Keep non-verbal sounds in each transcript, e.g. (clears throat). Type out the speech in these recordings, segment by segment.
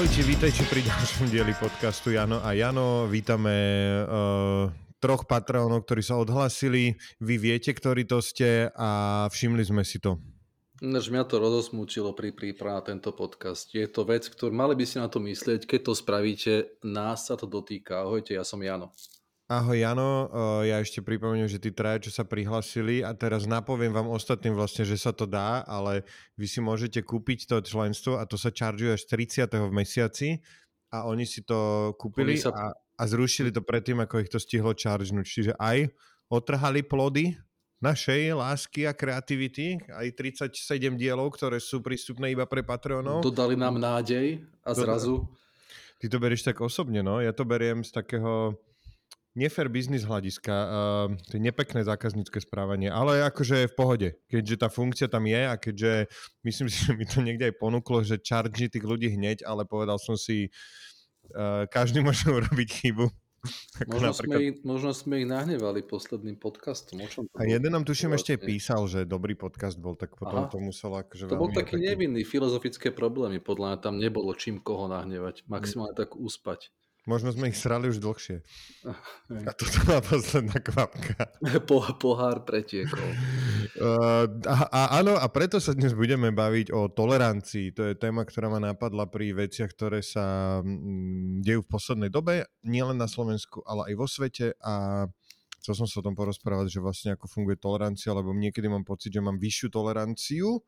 Ahojte, vítajte pri (laughs) ďalšom dieli podcastu Jano a Jano. Vítame uh, troch patrónov, ktorí sa odhlasili. Vy viete, ktorí to ste a všimli sme si to. Než mňa to rozosmúčilo pri príprave na tento podcast. Je to vec, ktorú mali by ste na to myslieť, keď to spravíte, nás sa to dotýka. Ahojte, ja som Jano. Ahoj Jano, ja ešte pripomeniem, že tí traja, čo sa prihlasili a teraz napoviem vám ostatným vlastne, že sa to dá, ale vy si môžete kúpiť to členstvo a to sa čaržuje až 30. v mesiaci a oni si to kúpili sa... a, a zrušili to predtým, ako ich to stihlo čaržnúť. Čiže aj otrhali plody našej lásky a kreativity, aj 37 dielov, ktoré sú prístupné iba pre Patreonov. Dodali nám nádej a zrazu... Ty to berieš tak osobne, no? Ja to beriem z takého nefer biznis hľadiska, uh, to je nepekné zákaznícke správanie, ale akože v pohode, keďže tá funkcia tam je a keďže myslím si, (laughs) že mi to niekde aj ponúklo, že charge tých ľudí hneď, ale povedal som si, uh, každý môže urobiť chybu. Možno, napríklad... sme ich, možno sme ich nahnevali posledným podcastom. To a jeden nám tuším ešte písal, že dobrý podcast bol, tak potom Aha. to muselo akože To bol taký nevinný, filozofické problémy, podľa mňa tam nebolo čím koho nahnevať, maximálne tak uspať. Možno sme ich srali už dlhšie. (laughs) A toto bola posledná kvapka. (laughs) Po, pohár pretiekol. (laughs) Uh, a, a áno, a preto sa dnes budeme baviť o tolerancii. To je téma, ktorá ma napadla pri veciach, ktoré sa mm, dejú v poslednej dobe, nielen na Slovensku, ale aj vo svete a chcel som sa o tom porozprávať, že vlastne ako funguje tolerancia, lebo niekedy mám pocit, že mám vyššiu toleranciu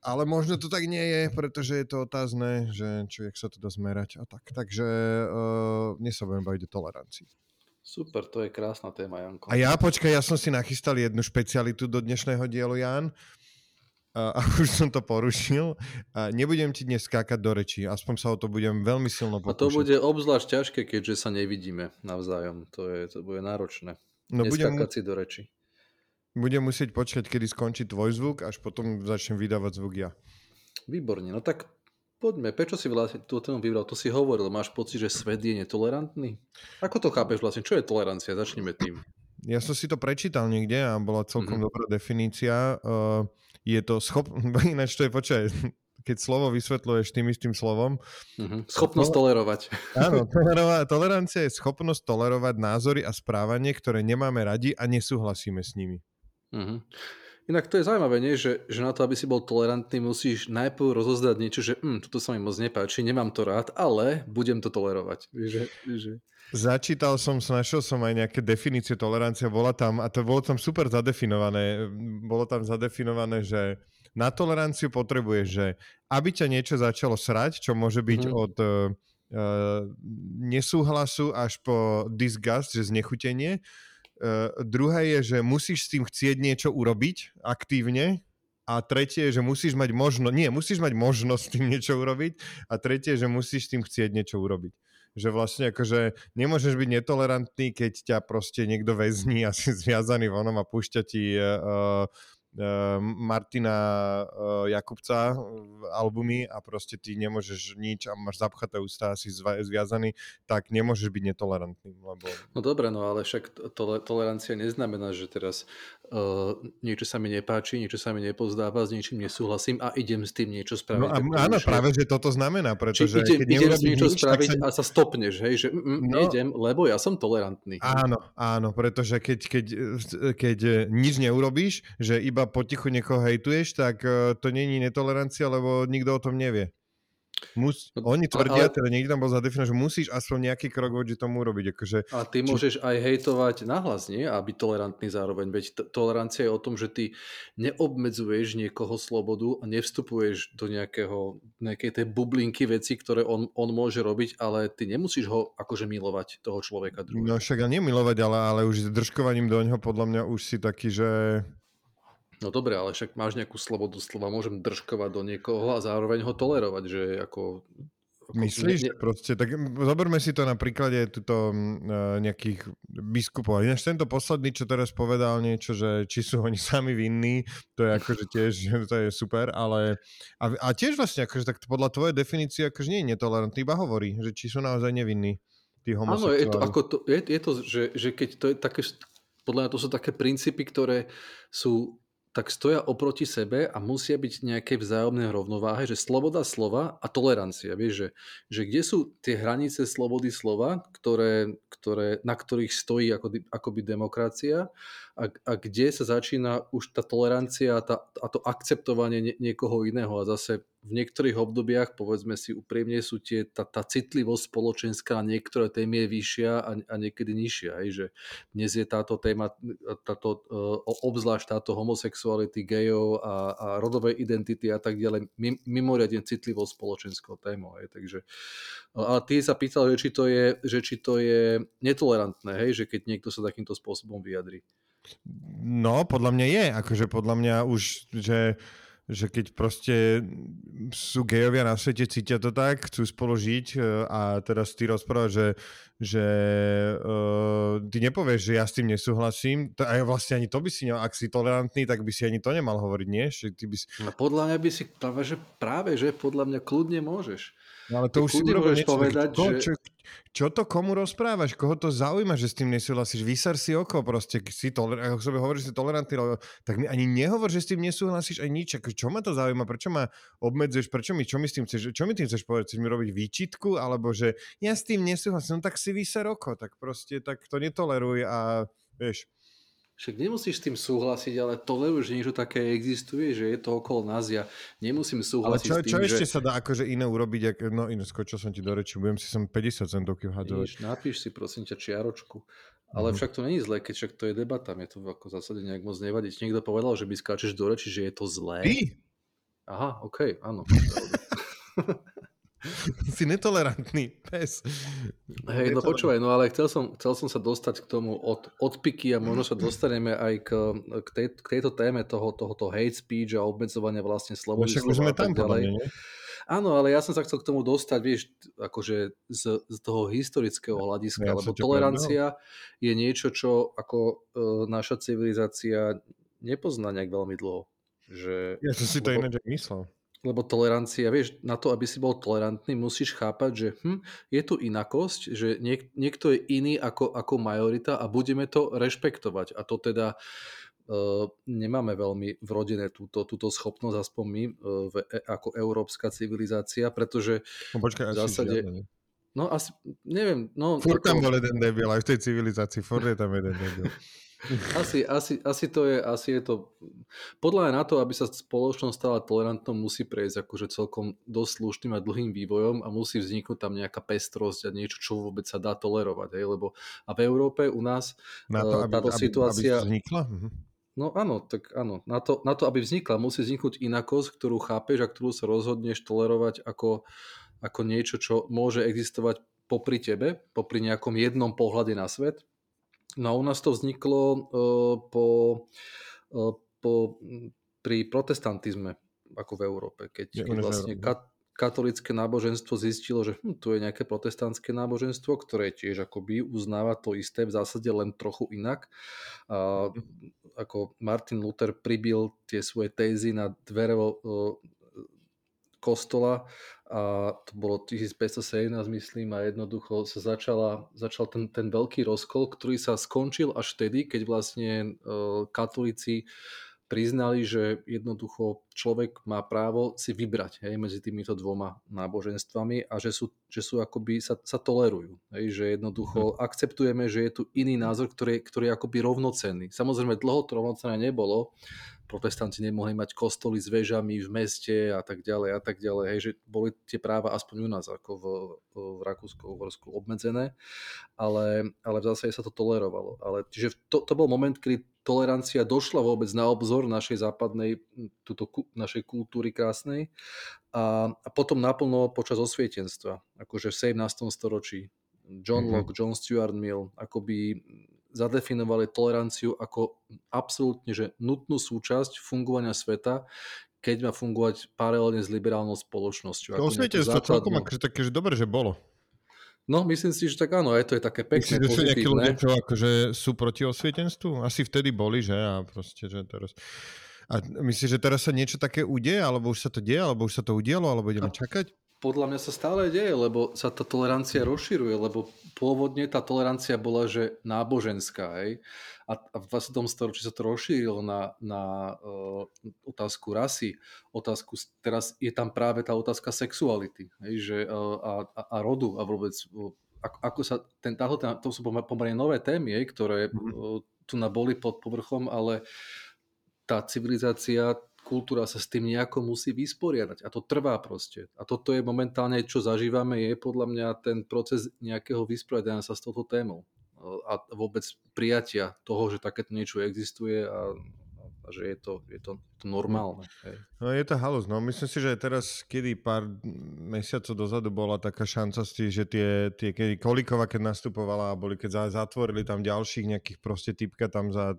ale možno to tak nie je, pretože je to otázne, že čo, jak sa to dá zmerať a tak. Takže uh, dnes sa budem baviť o tolerancii. Super, to je krásna téma, Janko. A ja, počkaj, ja som si nachystal jednu špecialitu do dnešného dielu, Jan. A, a už som to porušil. A nebudem ti dnes skákať do rečí, aspoň sa o to budem veľmi silno pokúšať. A to bude obzvlášť ťažké, keďže sa nevidíme navzájom. To, je, to bude náročné. No, budem... si do reči. Budem musieť počkať, kedy skončí tvoj zvuk, až potom začnem vydávať zvuk ja. Výborne, no tak poďme. Prečo si vlastne tú tému vybral? To si hovoril, máš pocit, že svet je netolerantný? Ako to chápeš vlastne? Čo je tolerancia? Začneme tým. Ja som si to prečítal niekde a bola celkom mm-hmm. dobrá definícia. Uh, je to schop... (laughs) Ináč to je, počkaj, keď slovo vysvetľuješ tým istým slovom. Mm-hmm. Schopnosť to... tolerovať. Áno, (laughs) tolerovať, tolerancia je schopnosť tolerovať názory a správanie, ktoré nemáme radi a nesúhlasíme s nimi. Uh-huh. Inak to je zaujímavé, nie? Že, že na to, aby si bol tolerantný, musíš najprv rozozdať niečo, že hm, toto sa mi moc nepáči, nemám to rád, ale budem to tolerovať. Že, že... Začítal som, našiel som aj nejaké definície tolerancia, bola tam, a to bolo tam super zadefinované, bolo tam zadefinované, že na toleranciu potrebuješ, že aby ťa niečo začalo srať, čo môže byť mm. od uh, nesúhlasu až po disgust, že znechutenie, Uh, druhé je, že musíš s tým chcieť niečo urobiť aktívne a tretie je, že musíš mať možnosť, nie, musíš mať možnosť s tým niečo urobiť a tretie je, že musíš s tým chcieť niečo urobiť. Že vlastne akože nemôžeš byť netolerantný, keď ťa proste niekto väzní a si zviazaný vonom a púšťa ti uh, Eh, Martina eh, Jakubca albumy a proste ty nemôžeš nič a máš zapchaté ústa a si zviazaný, tak nemôžeš byť netolerantný. Lebo... No dobre, no ale však to, tolerancia neznamená, že teraz uh, niečo sa mi nepáči, niečo sa mi nepozdáva, s niečím nesúhlasím a idem s tým niečo spraviť. No, a, áno, práve, že toto znamená, pretože Či idem, keď idem niečo nič, spraviť sa... a sa stopneš, hej, že mm, no, nejdem, lebo ja som tolerantný. Áno, áno, pretože keď, keď, keď nič neurobíš, že iba iba potichu niekoho hejtuješ, tak uh, to není netolerancia, lebo nikto o tom nevie. Mus, no, oni tvrdia, ale, teda niekde tam bol zadefinované, že musíš aspoň nejaký krok voči tomu urobiť. Akože, a ty či... môžeš aj hejtovať nahlas, nie? A byť tolerantný zároveň. Veď t- tolerancia je o tom, že ty neobmedzuješ niekoho slobodu a nevstupuješ do nejakého, nejakej tej bublinky veci, ktoré on, on môže robiť, ale ty nemusíš ho akože milovať, toho človeka druhého. No však a nemilovať, ale, ale už s držkovaním do ňoho podľa mňa už si taký, že No dobre, ale však máš nejakú slobodu slova, môžem držkovať do niekoho a zároveň ho tolerovať, že ako... ako Myslíš, ne, proste, tak zoberme si to na príklade tuto, uh, nejakých biskupov. Ináč tento posledný, čo teraz povedal niečo, že či sú oni sami vinní, to je akože tiež, (laughs) to je super, ale a, a tiež vlastne akože tak podľa tvojej definície akože nie je netolerantný, iba hovorí, že či sú naozaj nevinní. Áno, je to, ako to, je, je to že, že keď to je také, podľa mňa to sú také princípy, ktoré sú tak stoja oproti sebe a musia byť nejaké vzájomné rovnováhe, že sloboda slova a tolerancia. Vieš, že, že kde sú tie hranice slobody slova, ktoré, ktoré, na ktorých stojí ako, akoby demokracia a, a kde sa začína už tá tolerancia a, tá, a to akceptovanie nie, niekoho iného. A zase v niektorých obdobiach, povedzme si úprimne, sú tie, tá, tá citlivosť spoločenská na niektoré témy je vyššia a, a niekedy nižšia. Hej, že dnes je táto téma, táto, uh, obzvlášť táto homosexuality, gejov a, a rodovej identity a tak ďalej, mim, mimoriadne citlivou spoločenskou témou. Hej, takže, uh, ale ty sa pýtal, že či to je, že či to je netolerantné, hej, že keď niekto sa takýmto spôsobom vyjadrí. No, podľa mňa je. Akože podľa mňa už, že že keď proste sú gejovia na svete, cítia to tak, chcú spolu žiť e, a teraz ty rozprávaš, že, že uh, ty nepovieš, že ja s tým nesúhlasím, a vlastne ani to by si ak si tolerantný, tak by si ani to nemal hovoriť, nie? Že ty by si... No podľa mňa by si práve, že práve, že podľa mňa kľudne môžeš. No ale to už si niečo, povedať, čo, že... čo, čo to komu rozprávaš? Koho to zaujíma, že s tým nesúhlasíš? Vysar si oko proste, si toler- ako sebe hovoríš, že si tolerantný, tak mi ani nehovor, že s tým nesúhlasíš aj nič. Ako, čo ma to zaujíma? Prečo ma obmedzuješ? Prečo mi, čo mi s tým chceš? Čo mi tým chceš povedať? Chceš mi robiť výčitku? Alebo že ja s tým nesúhlasím? No tak si vysar oko, tak proste tak to netoleruj a vieš. Však nemusíš s tým súhlasiť, ale toleruješ, že niečo také existuje, že je to okolo nás. Ja nemusím súhlasiť ale čo, s tým, čo ešte sa dá akože iné urobiť? Ak, no iné, skočil som ti do reči, budem si som 50 centov vhadzovať. Napíš si prosím ťa čiaročku. Ale mm. však to není zlé, keď však to je debata. Mne to ako v zásade nejak moc nevadí. Niekto povedal, že by skáčeš do reči, že je to zlé. Ty? Aha, OK, áno. (laughs) (laughs) si netolerantný pes. Hej, no počúvaj, no ale chcel som, chcel som sa dostať k tomu od, odpiky a možno sa dostaneme aj k, k, tej, k tejto téme toho, tohoto hate speech a obmedzovania vlastne slobody. No, už sme tam ďalej. Mňa, Áno, ale ja som sa chcel k tomu dostať, vieš, akože z, z toho historického hľadiska, ja lebo tolerancia povedal. je niečo, čo ako e, naša civilizácia nepozná nejak veľmi dlho. Že, ja som si to lebo... ináč myslel lebo tolerancia, vieš, na to, aby si bol tolerantný, musíš chápať, že hm, je tu inakosť, že niek- niekto je iný ako, ako majorita a budeme to rešpektovať. A to teda uh, nemáme veľmi vrodené túto, túto schopnosť, aspoň my, v, e, ako európska civilizácia, pretože no, počkaj, v zásade... Žiadne. No asi, neviem. No, Furt tam bol jeden debil, aj v tej civilizácii, furt je tam jeden debil. (laughs) Asi, asi, asi, to je, asi je to... Podľa na to, aby sa spoločnosť stala tolerantnou, musí prejsť akože celkom dosť slušným a dlhým vývojom a musí vzniknúť tam nejaká pestrosť a niečo, čo vôbec sa dá tolerovať. Hej? Lebo a v Európe u nás na to, eh, aby, táto aby, situácia... Aby vznikla? Mhm. No áno, tak áno. Na to, na to, aby vznikla, musí vzniknúť inakosť, ktorú chápeš a ktorú sa rozhodneš tolerovať ako, ako niečo, čo môže existovať popri tebe, popri nejakom jednom pohľade na svet No a u nás to vzniklo uh, po, uh, po, pri protestantizme, ako v Európe, keď, keď vlastne kat, katolické náboženstvo zistilo, že hm, tu je nejaké protestantské náboženstvo, ktoré tiež akoby uznáva to isté, v zásade len trochu inak. A, ako Martin Luther pribil tie svoje tézy na dvere uh, kostola a to bolo 1517 myslím a jednoducho sa začala, začal ten, ten veľký rozkol, ktorý sa skončil až vtedy, keď vlastne uh, katolíci priznali, že jednoducho človek má právo si vybrať hej, medzi týmito dvoma náboženstvami a že sú, že sú akoby sa, sa tolerujú. Hej, že jednoducho hmm. akceptujeme, že je tu iný názor, ktorý, ktorý je akoby rovnocenný. Samozrejme dlho to rovnocenné nebolo, protestanti nemohli mať kostoly s väžami v meste a tak ďalej a tak ďalej, hej, že boli tie práva aspoň u nás ako v, v Rakúsku, v Horsku obmedzené, ale, ale v zásade sa to tolerovalo. Ale, čiže to, to bol moment, kedy tolerancia došla vôbec na obzor našej západnej, túto, našej kultúry krásnej a, a potom naplno počas osvietenstva, akože v 17. storočí. John mm-hmm. Locke, John Stuart Mill, akoby zadefinovali toleranciu ako absolútne že nutnú súčasť fungovania sveta, keď má fungovať paralelne s liberálnou spoločnosťou. To osvietenstvo celkom akože také, že dobre, že bolo. No, myslím si, že tak áno, aj to je také pekné, Myslíš, že sú nejakí ľudia, čo akože sú proti osvietenstvu? Asi vtedy boli, že? A proste, že teraz... A myslíš, že teraz sa niečo také udeje, alebo už sa to deje, alebo už sa to udialo, alebo ideme čakať? Podľa mňa sa stále deje, lebo sa tá tolerancia rozširuje, lebo pôvodne tá tolerancia bola, že náboženská, hej? A, v 20. storočí sa to rozšírilo na, na uh, otázku rasy, otázku, teraz je tam práve tá otázka sexuality, hej? Že, uh, a, a, a rodu a vôbec uh, ako, ako sa ten, táto, to sú pomerne nové témy, hej, ktoré uh, tu na boli pod povrchom, ale tá civilizácia kultúra sa s tým nejako musí vysporiadať. A to trvá proste. A toto je momentálne, čo zažívame, je podľa mňa ten proces nejakého vysporiadania sa s touto témou. A vôbec prijatia toho, že takéto niečo existuje a, a že je to, je to, to normálne. Hej. No je to halus, no myslím si, že teraz, kedy pár mesiacov dozadu bola taká šanca, že tie, tie kedy Kolikova, keď nastupovala a boli, keď zatvorili tam ďalších nejakých proste typka tam za,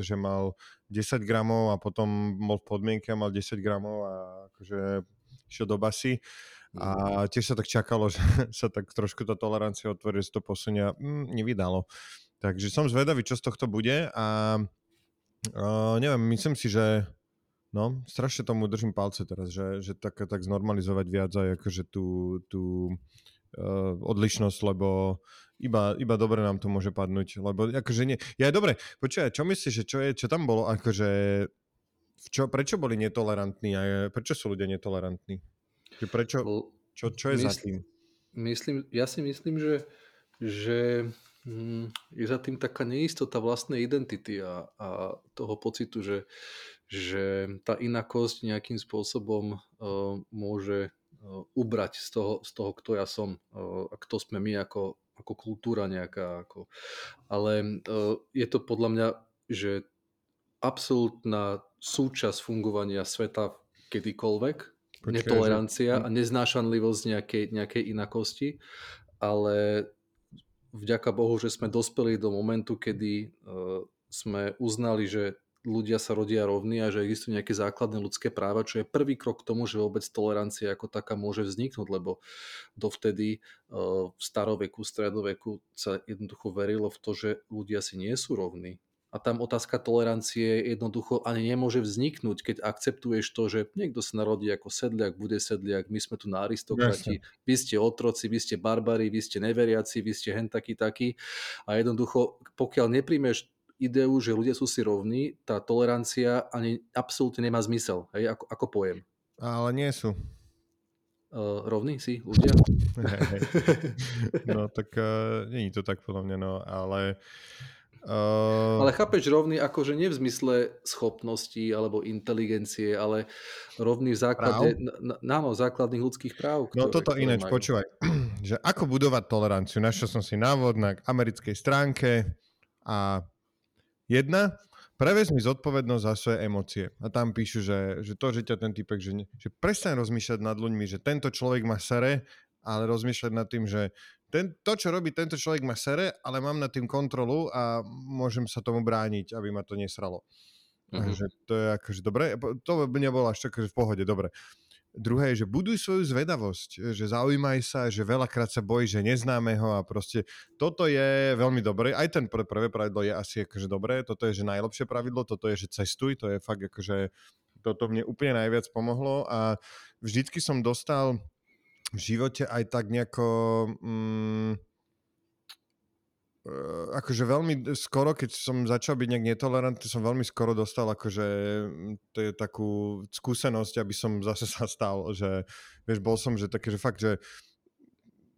že mal 10 gramov a potom bol v podmienke a mal 10 gramov a akože išiel do basy. A mhm. tiež sa tak čakalo, (laughs) že sa tak trošku tá tolerancia otvorí, že to posunia. Mm, nevydalo. Takže som zvedavý, čo z tohto bude a uh, neviem, myslím si, že no, strašne tomu držím palce teraz, že, že tak, tak znormalizovať viac aj akože tú, tú uh, odlišnosť, lebo iba, iba dobre nám to môže padnúť, lebo akože nie, ja dobre, počúaj, čo myslíš, že čo, je, čo tam bolo, akože, čo, prečo boli netolerantní a prečo sú ľudia netolerantní? Prečo, čo, čo je Mysl, za tým? Myslím, ja si myslím, že, že hm, je za tým taká neistota vlastnej identity a, a toho pocitu, že, že tá inakosť nejakým spôsobom uh, môže uh, ubrať z toho, z toho, kto ja som uh, a kto sme my ako, ako kultúra nejaká. Ako. Ale uh, je to podľa mňa, že absolútna súčasť fungovania sveta kedykoľvek, Počkej, netolerancia že... a neznášanlivosť nejakej, nejakej inakosti, ale vďaka Bohu, že sme dospeli do momentu, kedy uh, sme uznali, že ľudia sa rodia rovní a že existujú nejaké základné ľudské práva, čo je prvý krok k tomu, že vôbec tolerancia ako taká môže vzniknúť, lebo dovtedy e, v staroveku, stredoveku sa jednoducho verilo v to, že ľudia si nie sú rovní. A tam otázka tolerancie jednoducho ani nemôže vzniknúť, keď akceptuješ to, že niekto sa narodí ako sedliak, bude sedliak, my sme tu na aristokrati, vy ste otroci, vy ste barbari, vy ste neveriaci, vy ste hen taký taký. A jednoducho, pokiaľ nepríjmeš ideu, že ľudia sú si rovní, tá tolerancia ani absolútne nemá zmysel, hej, ako, ako pojem. Ale nie sú. Uh, rovní si ľudia? (laughs) no tak uh, není to tak podľa mňa, no, ale... Uh... Ale chápeš rovný akože nie v zmysle schopností alebo inteligencie, ale rovný v základe, na, na, základných ľudských práv. No, ktoré, no toto ináč, majú. počúvaj, (clears throat) že ako budovať toleranciu. Našiel som si návod na americkej stránke a Jedna, prevezmi zodpovednosť za svoje emócie. A tam píšu, že, že to, že ťa ten typek, že, že prestaň rozmýšľať nad ľuďmi, že tento človek má sere, ale rozmýšľať nad tým, že ten, to, čo robí tento človek má sere, ale mám nad tým kontrolu a môžem sa tomu brániť, aby ma to nesralo. Uh-huh. Takže to je akože dobre. To by nebolo až také v pohode, dobre. Druhé je, že buduj svoju zvedavosť, že zaujímaj sa, že veľakrát sa bojí, že neznáme ho a proste toto je veľmi dobré. Aj ten pr- prvé pravidlo je asi akože dobré, toto je, že najlepšie pravidlo, toto je, že cestuj, to je fakt akože toto mne úplne najviac pomohlo a vždycky som dostal v živote aj tak nejako mm, Eh, akože veľmi skoro, keď som začal byť nejak netolerantný, som veľmi skoro dostal akože mm, to je takú skúsenosť, aby som (laughs) zase sa stal, že vieš, bol som, že také, že fakt, že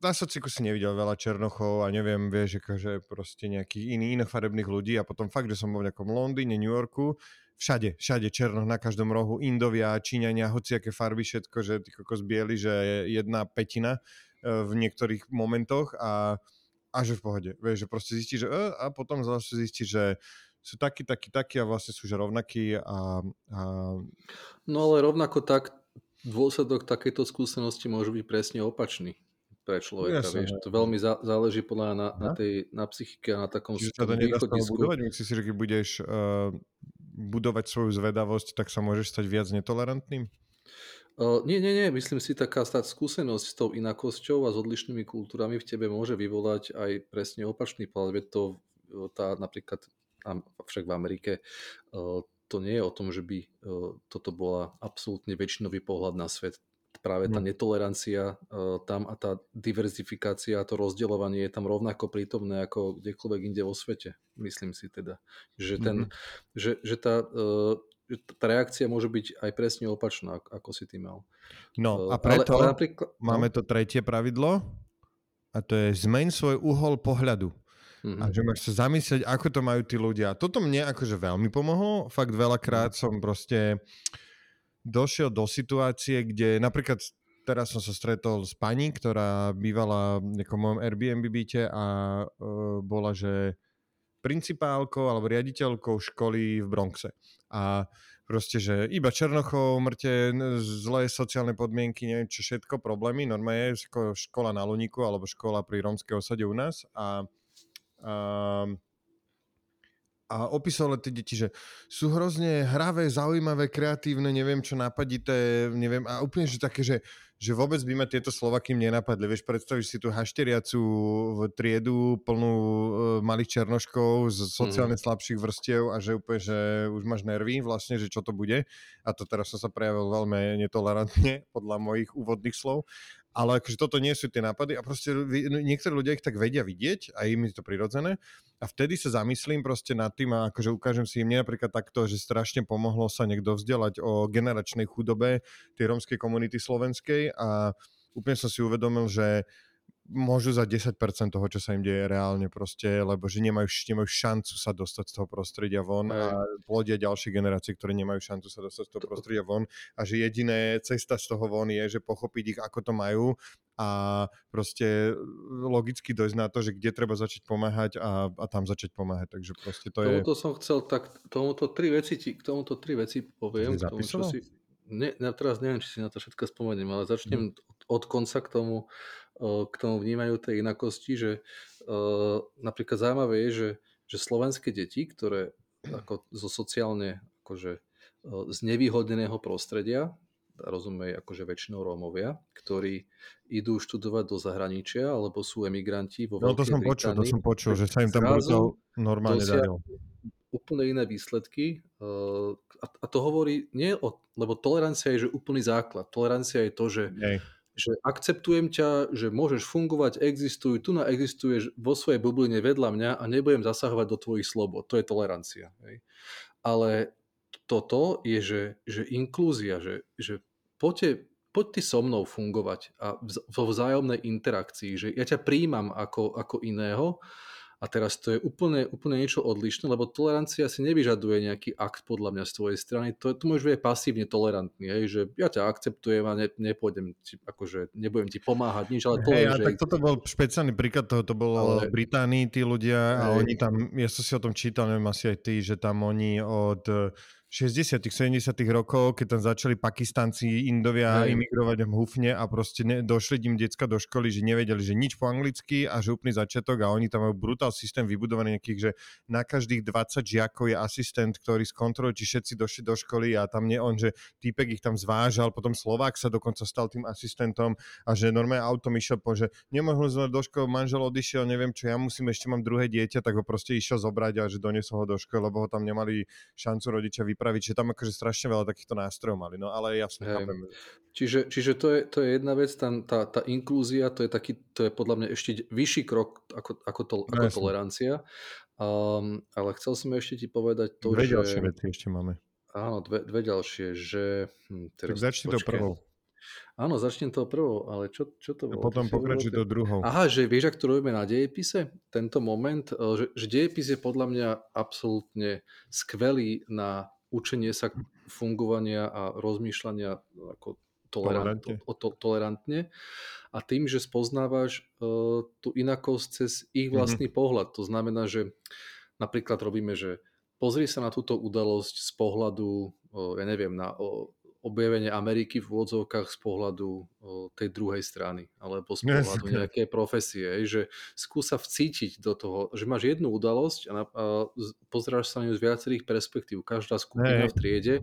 na sociku si nevidel veľa černochov a neviem, vieš, akože proste nejakých iných inofarebných ľudí a potom fakt, že som bol v nejakom Londýne, New Yorku, všade, všade černoch na každom rohu, Indovia, Číňania, hociaké farby, všetko, že ty kokos bieli, že je jedna petina eh, v niektorých momentoch a a že v pohode. Vieš, že proste zistí, že e, a potom zase zistí, že sú takí, takí, takí a vlastne sú že rovnakí a, a... No ale rovnako tak dôsledok takejto skúsenosti môže byť presne opačný pre človeka. Jasne, vieš, to veľmi zá, záleží podľa na, na, tej, na psychike a na takom Čiže sa to nedá budovať? Myslíš si, že keď budeš uh, budovať svoju zvedavosť, tak sa môžeš stať viac netolerantným? Uh, nie, nie, nie, myslím si, taká stať skúsenosť s tou inakosťou a s odlišnými kultúrami v tebe môže vyvolať aj presne opačný pohľad. To tá napríklad, však v Amerike, uh, to nie je o tom, že by uh, toto bola absolútne väčšinový pohľad na svet. Práve tá no. netolerancia uh, tam a tá diverzifikácia, to rozdeľovanie je tam rovnako prítomné ako kdekoľvek inde vo svete. Myslím si teda, že, ten, mm-hmm. že, že tá uh, tá reakcia môže byť aj presne opačná, ako si ty mal. No a preto ale, ale napríklad, no. máme to tretie pravidlo a to je zmeň svoj uhol pohľadu. Mm-hmm. A že máš sa zamyslieť, ako to majú tí ľudia. Toto mne akože veľmi pomohlo. Fakt veľakrát som proste došiel do situácie, kde napríklad teraz som sa stretol s pani, ktorá bývala v mojom Airbnb byte a uh, bola, že principálkou alebo riaditeľkou školy v Bronxe. A proste, že iba Černochov, mŕte, zlé sociálne podmienky, neviem čo všetko, problémy. Norma je škola na Luniku alebo škola pri rómskej osade u nás a a, a opísal tie deti, že sú hrozne hravé, zaujímavé, kreatívne, neviem čo napadité, neviem, a úplne, že také, že, že vôbec by ma tieto slova kým nenapadli. Vieš, predstavíš si tú hašteriacu triedu plnú uh, malých černoškov z sociálne mm. slabších vrstiev a že úplne, že už máš nervy vlastne, že čo to bude. A to teraz som sa prejavil veľmi netolerantne (laughs) podľa mojich úvodných slov ale akože toto nie sú tie nápady a proste no, niektorí ľudia ich tak vedia vidieť a im je to prirodzené. A vtedy sa zamyslím proste nad tým a akože ukážem si im napríklad takto, že strašne pomohlo sa niekto vzdelať o generačnej chudobe tej rómskej komunity slovenskej a úplne som si uvedomil, že môžu za 10% toho, čo sa im deje reálne proste, lebo že nemajú, nemajú šancu sa dostať z toho prostredia von a plodia ďalšie generácie, ktoré nemajú šancu sa dostať z toho prostredia von a že jediné cesta z toho von je, že pochopiť ich, ako to majú a proste logicky dojsť na to, že kde treba začať pomáhať a, a tam začať pomáhať. Takže proste to tomuto je... som chcel tak, tomuto tri veci, ti, k tomuto tri veci poviem. K tomu, čo si, ne, teraz neviem, či si na to všetko spomeniem, ale začnem hmm. od konca k tomu, k tomu vnímajú tej inakosti, že napríklad zaujímavé je, že, že slovenské deti, ktoré ako zo sociálne akože znevýhodneného prostredia, rozumej akože väčšinou Rómovia, ktorí idú študovať do zahraničia alebo sú emigranti vo No to som počul, to som počul, že sa im tam brutál normálne darilo. Úplne iné výsledky a to hovorí, nie o, lebo tolerancia je že úplný základ. Tolerancia je to, že Nej že akceptujem ťa, že môžeš fungovať, existuj, tu na existuješ vo svojej bubline vedľa mňa a nebudem zasahovať do tvojich slobod. To je tolerancia. Hej. Ale toto je, že, že inklúzia, že, že poďte, poď ty so mnou fungovať a vo vzájomnej interakcii, že ja ťa príjmam ako, ako iného a teraz to je úplne, úplne niečo odlišné, lebo tolerancia si nevyžaduje nejaký akt podľa mňa z tvojej strany. To, to môžeš byť pasívne tolerantný, hej, že ja ťa akceptujem a ne, nepôjdem ti, akože nebudem ti pomáhať nič, ale to hey, že... tak toto bol špeciálny príklad toho, to bolo ale... v Británii tí ľudia a oni tam, ja som si o tom čítal, neviem asi aj ty, že tam oni od 60 70 rokov, keď tam začali Pakistanci, Indovia Hej. imigrovať húfne a proste ne, došli im decka do školy, že nevedeli, že nič po anglicky a že úplný začiatok a oni tam majú brutál systém vybudovaný nejakých, že na každých 20 žiakov je asistent, ktorý skontroluje, či všetci došli do školy a tam nie on, že týpek ich tam zvážal, potom Slovák sa dokonca stal tým asistentom a že normálne auto išiel po, že nemohol sme do školy, manžel odišiel, neviem čo, ja musím, ešte mám druhé dieťa, tak ho proste išiel zobrať a že donesol ho do školy, lebo ho tam nemali šancu rodičia vypraviť pripraviť, že tam akože strašne veľa takýchto nástrojov mali, no ale jasne hey. chápem. Čiže, čiže to, je, to je jedna vec, tam, tá, tá inklúzia, to je taký, to je podľa mňa ešte vyšší krok ako, ako, to, ako no, tolerancia. Um, ale chcel som ešte ti povedať to, dve že... ďalšie veci ešte máme. Áno, dve, dve ďalšie, že... Hm, teraz, tak začni to prvou. Áno, začnem to prvou, ale čo, čo to bolo? A potom pokračuj to druhou. Aha, že vieš, ak to robíme na dejepise, tento moment, e, že, že dejepis je podľa mňa absolútne skvelý na učenie sa fungovania a rozmýšľania ako tolerantne. O, to, tolerantne. A tým, že spoznávaš uh, tú inakosť cez ich mhm. vlastný mm-hmm. pohľad. To znamená, že napríklad robíme, že pozri sa na túto udalosť z pohľadu, uh, ja neviem, na uh, objavenie Ameriky v úvodzovkách z pohľadu tej druhej strany, alebo z pohľadu nejakej profesie, že skús sa vcítiť do toho, že máš jednu udalosť a, a pozráš sa na ňu z viacerých perspektív. Každá skupina hey. v triede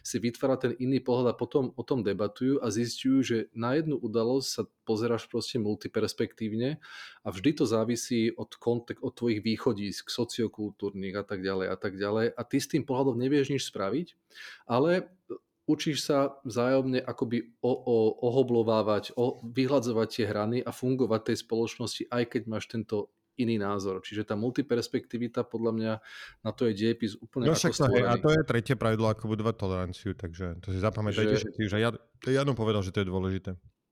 si vytvára ten iný pohľad a potom o tom debatujú a zistujú, že na jednu udalosť sa pozeráš proste multiperspektívne a vždy to závisí od, kontek- od tvojich východísk, sociokultúrnych a tak ďalej a tak ďalej a ty s tým pohľadom nevieš nič spraviť, ale učíš sa vzájomne akoby o, o, ohoblovávať, o, vyhľadzovať tie hrany a fungovať tej spoločnosti, aj keď máš tento iný názor. Čiže tá multiperspektivita podľa mňa na to je diepis úplne no, ako stvorený. A to je tretie pravidlo, ako budovať toleranciu, takže to si zapamätajte že... všetci, že ja, Jano povedal, že to je dôležité.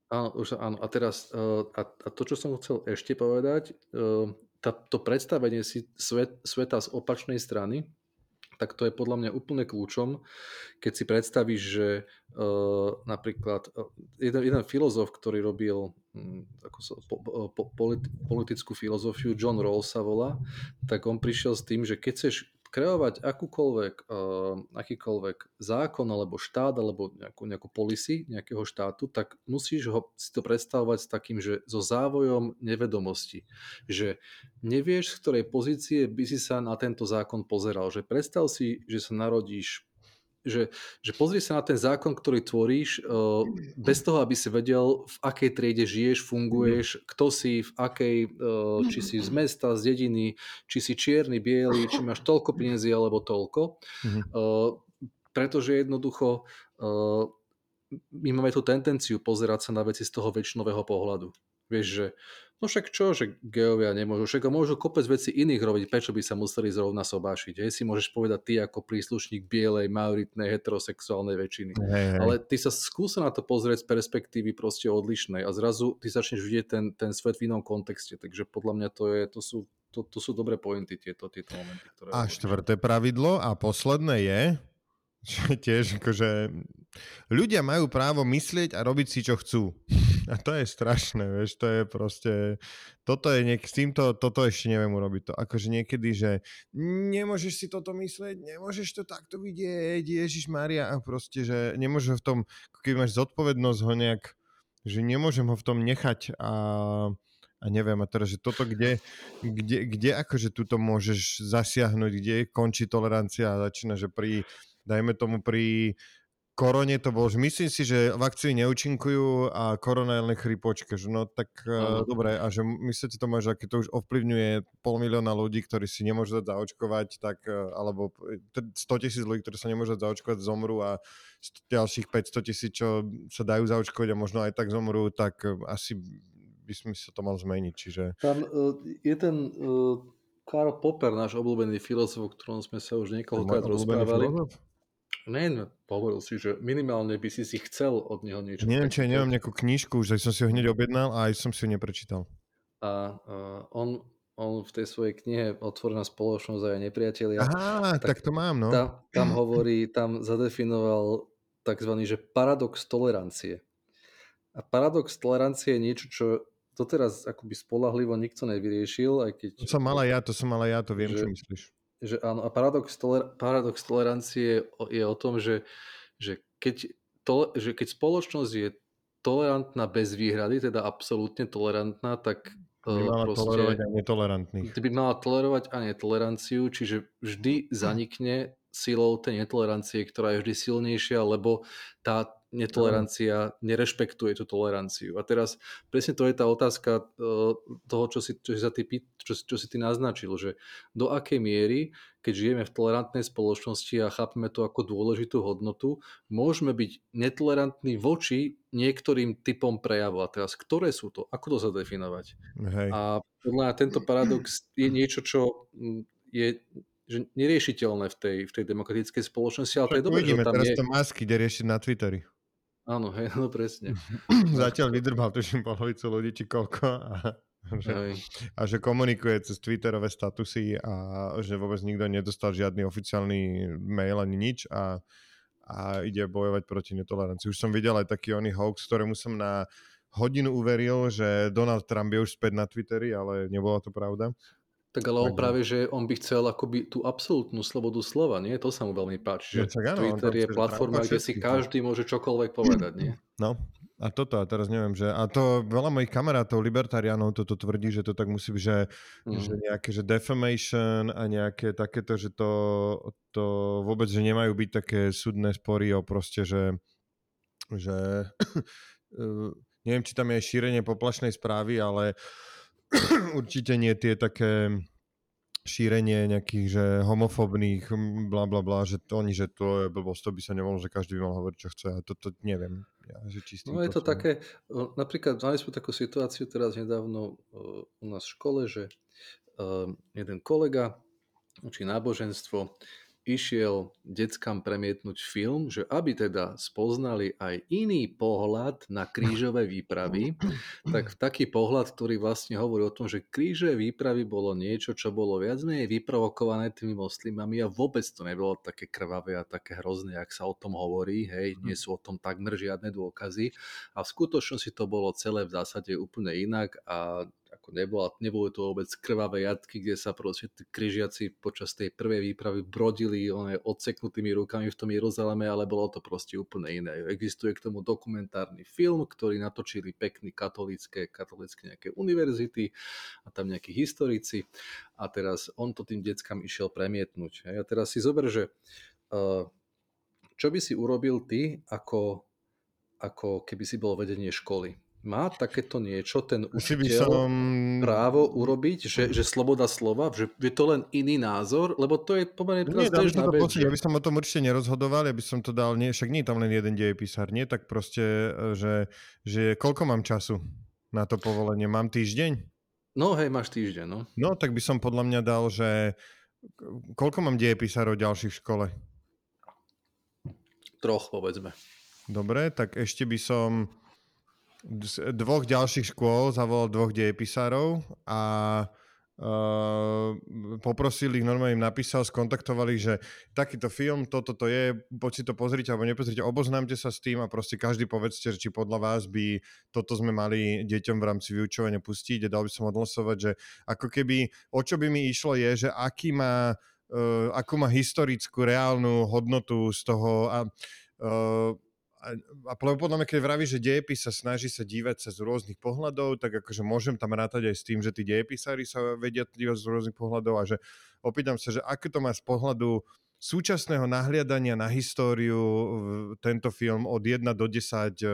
Áno, už, áno. A teraz, uh, a, a to, čo som chcel ešte povedať, uh, tá, to predstavenie si svet, sveta z opačnej strany, tak to je podľa mňa úplne kľúčom, keď si predstavíš, že uh, napríklad uh, jeden, jeden filozof, ktorý robil um, ako so, po, po, politi, politickú filozofiu, John Rawls sa volá, tak on prišiel s tým, že keď chceš kreovať akúkoľvek, uh, akýkoľvek zákon alebo štát alebo nejakú, nejakú policy nejakého štátu, tak musíš ho si to predstavovať s takým, že so závojom nevedomosti. Že nevieš, z ktorej pozície by si sa na tento zákon pozeral. Že predstav si, že sa narodíš že, že pozri sa na ten zákon, ktorý tvoríš, uh, bez toho, aby si vedel, v akej triede žiješ, funguješ, kto si, v akej, uh, či si z mesta, z dediny, či si čierny, biely, či máš toľko peniazy alebo toľko. Uh, pretože jednoducho my máme tú tendenciu pozerať sa na veci z toho väčšinového pohľadu. Vieš, že No však čo, že geovia nemôžu, však môžu kopec veci iných robiť, prečo by sa museli zrovna sobášiť. Hej, si môžeš povedať ty ako príslušník bielej, majoritnej, heterosexuálnej väčšiny. Hej, hej. Ale ty sa skúsa na to pozrieť z perspektívy proste odlišnej a zrazu ty začneš vidieť ten, ten svet v inom kontexte. Takže podľa mňa to, je, to sú to, to sú dobré pointy, tieto, tieto momenty. Ktoré a štvrté pravidlo a posledné je, (laughs) že tiež akože ľudia majú právo myslieť a robiť si, čo chcú. (laughs) A to je strašné, vieš, to je proste, toto je niek- s týmto, toto ešte neviem urobiť to. Akože niekedy, že nemôžeš si toto myslieť, nemôžeš to takto vidieť, Ježiš Maria, a proste, že nemôžeš v tom, keď máš zodpovednosť ho nejak, že nemôžem ho v tom nechať a, a neviem, a teraz, že toto kde, kde, kde akože tuto môžeš zasiahnuť, kde končí tolerancia a začína, že pri, dajme tomu pri korone to bolo, že myslím si, že vakcíny neúčinkujú a korona je len chrypočka, že no tak uh, dobre, a že myslíte to že keď to už ovplyvňuje pol milióna ľudí, ktorí si nemôžu dať zaočkovať, tak, uh, alebo 100 tisíc ľudí, ktorí sa nemôžu dať zaočkovať, zomrú a ďalších 500 tisíc, čo sa dajú zaočkovať a možno aj tak zomrú, tak uh, asi by sme sa to mal zmeniť, čiže... Tam uh, je ten uh, Karl Popper, náš obľúbený filozof, o ktorom sme sa už niekoľkokrát rozprávali. Filozof? Ne, hovoril si, že minimálne by si si chcel od neho niečo. Neviem, či ja nemám nejakú knižku, už som si ho hneď objednal a aj som si ho neprečítal. A uh, on, on v tej svojej knihe Otvorená spoločnosť a aj nepriatelia. Aha, tak, tak to mám, no. Tam, tam hovorí, tam zadefinoval tzv. že paradox tolerancie. A paradox tolerancie je niečo, čo doteraz akoby spolahlivo nikto nevyriešil, aj keď... To som mala ja, to som mala ja, to viem, že, čo myslíš že áno, a paradox, toler, paradox tolerancie je o tom, že, že, keď to, že keď spoločnosť je tolerantná bez výhrady, teda absolútne tolerantná, tak by e, mala proste, tolerovať a netolerantných. By mala tolerovať a netoleranciu, čiže vždy zanikne silou tej netolerancie, ktorá je vždy silnejšia, lebo tá netolerancia nerešpektuje tú toleranciu. A teraz presne to je tá otázka e, toho, čo si, čo si, ty, čo, čo si ty naznačil, že do akej miery, keď žijeme v tolerantnej spoločnosti a chápeme to ako dôležitú hodnotu, môžeme byť netolerantní voči niektorým typom prejavu. A teraz, ktoré sú to? Ako to zadefinovať? Hej. A podľa tento paradox je niečo, čo je že neriešiteľné v tej, v tej demokratickej spoločnosti, ale to je dobré, že tam teraz je... to masky ide riešiť na Twitteri. Áno, hej, no presne. (clears throat) Zatiaľ vydrbal tuším polovicu ľudí, či koľko. A, že, a že komunikuje cez Twitterové statusy a že vôbec nikto nedostal žiadny oficiálny mail ani nič a, a ide bojovať proti netolerancii. Už som videl aj taký oný hoax, ktorému som na hodinu uveril, že Donald Trump je už späť na Twitteri, ale nebola to pravda. Tak ale on práve, že on by chcel akoby tú absolútnu slobodu slova, nie? To sa mu veľmi páči, že ja, áno, Twitter je platforma, kde si každý môže čokoľvek povedať, nie? (clears throat) No, a toto, a teraz neviem, že, a to veľa mojich kamarátov, libertariánov, toto tvrdí, že to tak musí byť, že, mm. že nejaké, že defamation a nejaké takéto, že to, to vôbec, že nemajú byť také súdne spory o proste, že, že (clears throat) neviem, či tam je šírenie poplašnej správy, ale (coughs) určite nie tie také šírenie nejakých, že homofobných, bla bla bla, že to oni, že to je blbosť, to by sa nemohlo, že každý by mal hovoriť, čo chce. A to, to neviem. Ja, že no je to som... také, napríklad mali sme takú situáciu teraz nedávno u nás v škole, že jeden kolega učí náboženstvo, išiel deckám premietnúť film, že aby teda spoznali aj iný pohľad na krížové výpravy, tak taký pohľad, ktorý vlastne hovorí o tom, že krížové výpravy bolo niečo, čo bolo viac menej vyprovokované tými moslimami a vôbec to nebolo také krvavé a také hrozné, ak sa o tom hovorí, hej, nie sú o tom takmer žiadne dôkazy. A v skutočnosti to bolo celé v zásade úplne inak a ako nebola, nebolo to vôbec krvavé jatky, kde sa proste tí križiaci počas tej prvej výpravy brodili one odseknutými rukami v tom Jeruzaleme, ale bolo to proste úplne iné. Existuje k tomu dokumentárny film, ktorý natočili pekní katolícke, katolícke nejaké univerzity a tam nejakí historici a teraz on to tým deckám išiel premietnúť. A teraz si zober, že uh, čo by si urobil ty, ako, ako keby si bol vedenie školy? Má takéto niečo ten učiteľ som... právo urobiť, že, že sloboda slova, že je to len iný názor, lebo to je pomerne teraz nie, bežná vec. Ja by som o tom určite nerozhodoval, ja by som to dal, nie, však nie je tam len jeden dejepísar, nie, tak proste, e, že, že koľko mám času na to povolenie? Mám týždeň? No hej, máš týždeň, no. No, tak by som podľa mňa dal, že koľko mám dejepísarov ďalších v škole? Troch, povedzme. Dobre, tak ešte by som dvoch ďalších škôl zavolal dvoch dejepisárov a uh, poprosil ich, normálne im napísal, skontaktovali že takýto film, toto to je, poď si to pozrite alebo nepozrite, oboznámte sa s tým a proste každý povedzte, či podľa vás by toto sme mali deťom v rámci vyučovania pustiť a dal by som odhlasovať, že ako keby, o čo by mi išlo je, že aký má, uh, akú má historickú, reálnu hodnotu z toho a uh, a, podľa mňa, keď vraví, že dejepis sa snaží sa dívať sa z rôznych pohľadov, tak akože môžem tam rátať aj s tým, že tí dejepisári sa vedia dívať z rôznych pohľadov a že opýtam sa, že aké to má z pohľadu súčasného nahliadania na históriu tento film od 1 do 10 e,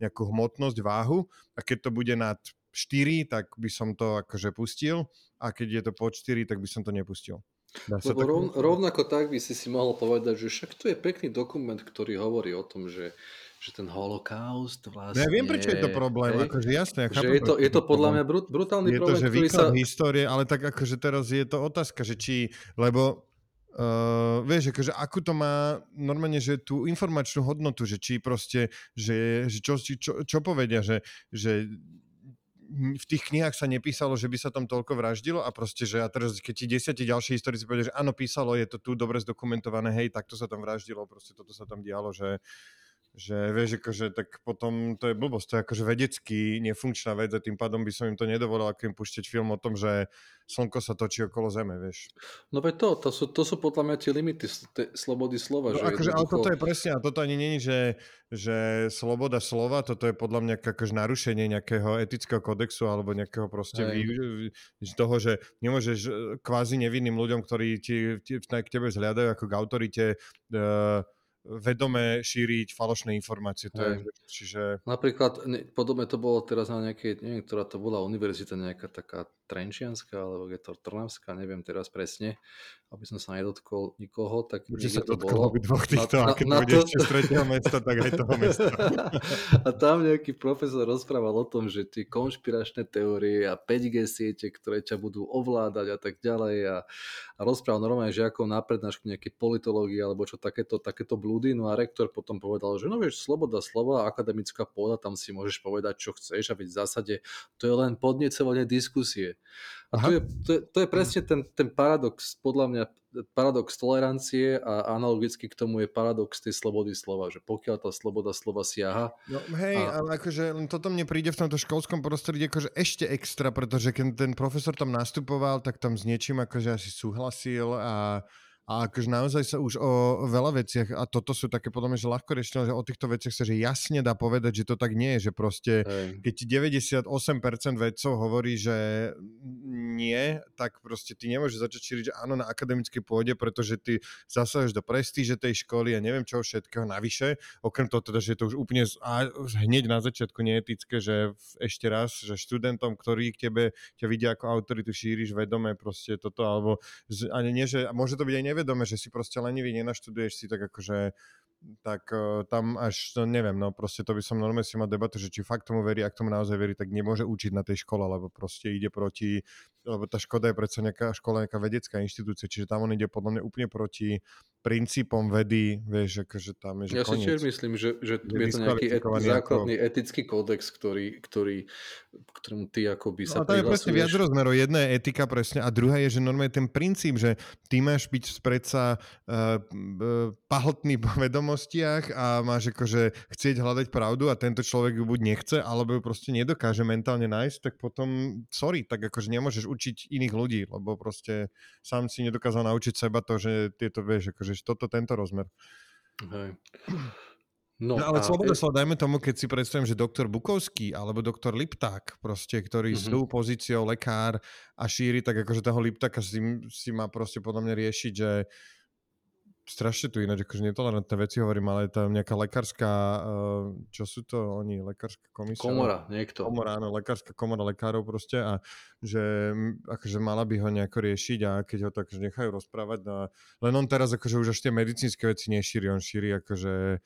nejakú hmotnosť, váhu a keď to bude nad 4, tak by som to akože pustil a keď je to pod 4, tak by som to nepustil. Lebo rov, rovnako tak by si si mohol povedať, že však tu je pekný dokument, ktorý hovorí o tom, že, že ten holokaust vlastne... Ja viem, prečo je to problém, hej, akože jasné. Ja chápem, že je to, je to podľa mňa brut, brutálny je problém, to, že ktorý sa... histórie, ale tak akože teraz je to otázka, že či, lebo Uh, vieš, akože ako to má normálne, že tú informačnú hodnotu, že či proste, že, že čo, čo, čo povedia, že, že v tých knihách sa nepísalo, že by sa tam toľko vraždilo a proste, že a teraz keď ti desiatí ďalší historici povedia, že áno, písalo, je to tu dobre zdokumentované, hej, takto sa tam vraždilo, proste toto sa tam dialo, že, že vieš, akože tak potom to je blbosť, to je akože vedecky nefunkčná vec a tým pádom by som im to nedovolil, ako im puštiť film o tom, že slnko sa točí okolo Zeme, vieš. No veď to, to sú, to sú podľa mňa tie limity te, slobody slova. No, že akože. Ale toto je presne, a toto ani není, že, že sloboda slova, toto je podľa mňa akože narušenie nejakého etického kodexu alebo nejakého proste vý, toho, že nemôžeš e, kvázi nevinným ľuďom, ktorí ti, ti, k tebe zhľadajú ako k autorite, uh, vedome šíriť falošné informácie. To je, čiže... Napríklad, podobne to bolo teraz na nejakej, neviem, ktorá to bola univerzita, nejaká taká Trenčianska, alebo je to Trnavská, neviem teraz presne, aby som sa nedotkol nikoho, tak Určite sa to bolo. dvoch týchto, na, a keď na, to... ešte z tretieho mesta, tak aj toho mesta. (laughs) a tam nejaký profesor rozprával o tom, že tie konšpiračné teórie a 5G siete, ktoré ťa budú ovládať a tak ďalej a, a rozprával normálne žiakov na prednášku nejaké politológie alebo čo takéto, takéto blúdy, no a rektor potom povedal, že no vieš, sloboda slova, akademická pôda, tam si môžeš povedať, čo chceš a veď v zásade to je len podnecovanie diskusie. A to je, to, je, to je presne ten, ten paradox, podľa mňa paradox tolerancie a analogicky k tomu je paradox tej slobody slova, že pokiaľ tá sloboda slova siaha... No hej, a... ale akože toto mne príde v tomto školskom prostredí akože ešte extra, pretože keď ten profesor tam nastupoval, tak tam s niečím akože asi súhlasil a A akože naozaj sa už o veľa veciach, a toto sú také podľa mňa, že ľahko riešiteľné, že o týchto veciach sa že jasne dá povedať, že to tak nie je, že proste, Hej. keď ti 98% vedcov hovorí, že nie, tak proste ty nemôžeš začať šíriť, že áno na akademickej pôde, pretože ty zasahuješ do prestíže tej školy a neviem čo všetkého navyše. Okrem toho teda, že je to už úplne a hneď na začiatku neetické, že ešte raz, že študentom, ktorí k tebe ťa vidia ako autoritu, šíriš vedome proste toto, alebo ani nie, že môže to byť aj nevedome, že si proste lenivý, nenaštuduješ si tak akože tak uh, tam až, no neviem, no proste to by som normálne si mal debatu, že či fakt tomu verí, ak tomu naozaj verí, tak nemôže učiť na tej škole, lebo proste ide proti, lebo tá škoda je predsa nejaká škola, nejaká vedecká inštitúcia, čiže tam on ide podľa mňa úplne proti princípom vedy, vieš, akože tam je, že Ja koniec. si tiež myslím, že, že je, je to nejaký et, základný ako... etický kódex, ktorý, ktorý, ktorému ty akoby sa no, to je presne viac rozmerov. Jedna je etika presne a druhá je, že normálne ten princíp, že ty máš byť predsa uh, pahltný po vedomostiach a máš akože chcieť hľadať pravdu a tento človek ju buď nechce, alebo ju proste nedokáže mentálne nájsť, tak potom, sorry, tak akože nemôžeš učiť iných ľudí, lebo proste sám si nedokázal naučiť seba to, že tieto, vieš, akože toto, tento rozmer. Hej. No, no ale a... slobodné slovo, dajme tomu, keď si predstavím, že doktor Bukovský alebo doktor Lipták, proste, ktorý mm-hmm. s tou pozíciou lekár a šíri, tak akože toho Liptáka si, si má proste podľa mňa riešiť, že strašne tu ináč, akože netolerantné veci hovorím, ale je tam nejaká lekárska, uh, čo sú to oni, lekárska komisia? Komora, niekto. Komora, áno, lekárska komora lekárov proste a že akože mala by ho nejako riešiť a keď ho tak nechajú rozprávať, no a len on teraz akože už až tie medicínske veci nešíri, on šíri akože e,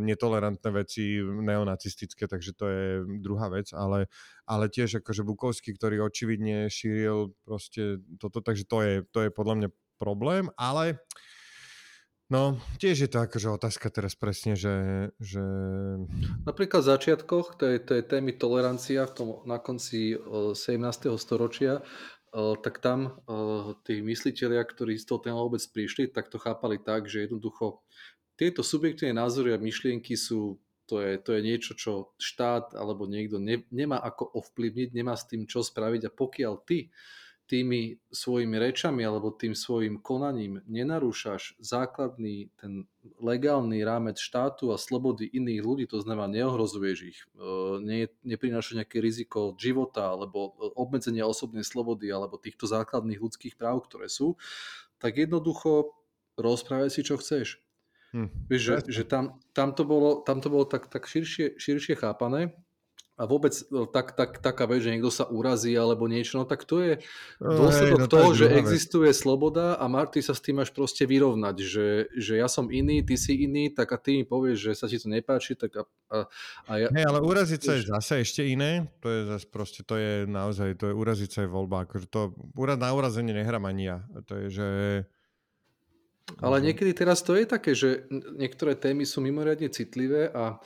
netolerantné veci neonacistické, takže to je druhá vec, ale, ale tiež akože Bukovský, ktorý očividne šíril proste toto, takže to je, to je podľa mňa problém, ale No, tiež je to akože otázka teraz presne, že... že... Napríklad v začiatkoch tej, tej témy tolerancia v tom, na konci 17. storočia, tak tam tí mysliteľia, ktorí z toho téma vôbec prišli, tak to chápali tak, že jednoducho tieto subjektívne názory a myšlienky sú to je, to je niečo, čo štát alebo niekto ne, nemá ako ovplyvniť, nemá s tým čo spraviť a pokiaľ ty tými svojimi rečami alebo tým svojim konaním nenarúšaš základný ten legálny rámec štátu a slobody iných ľudí, to znamená neohrozuješ ich, e, ne, neprinášaš nejaké riziko života alebo obmedzenia osobnej slobody alebo týchto základných ľudských práv, ktoré sú, tak jednoducho rozprávaj si, čo chceš. Hm. Vieš, že, že tam, tam, to bolo, tam to bolo tak, tak širšie, širšie chápané a vôbec e, tak, tak, taká vec, že niekto sa urazí alebo niečo, no tak to je dôsledok no toho, že existuje vec. sloboda a Marty sa s tým máš proste vyrovnať, že, že ja som iný, ty si iný, tak a ty mi povieš, že sa ti to nepáči, tak a, a, a ja... Hey, ale uraziť sa je zase ešte iné, to je zase proste, to je naozaj, to je uraziť sa je voľba, akože to, na urazenie nehrám ani ja, to je, že... Ale niekedy teraz to je také, že niektoré témy sú mimoriadne citlivé a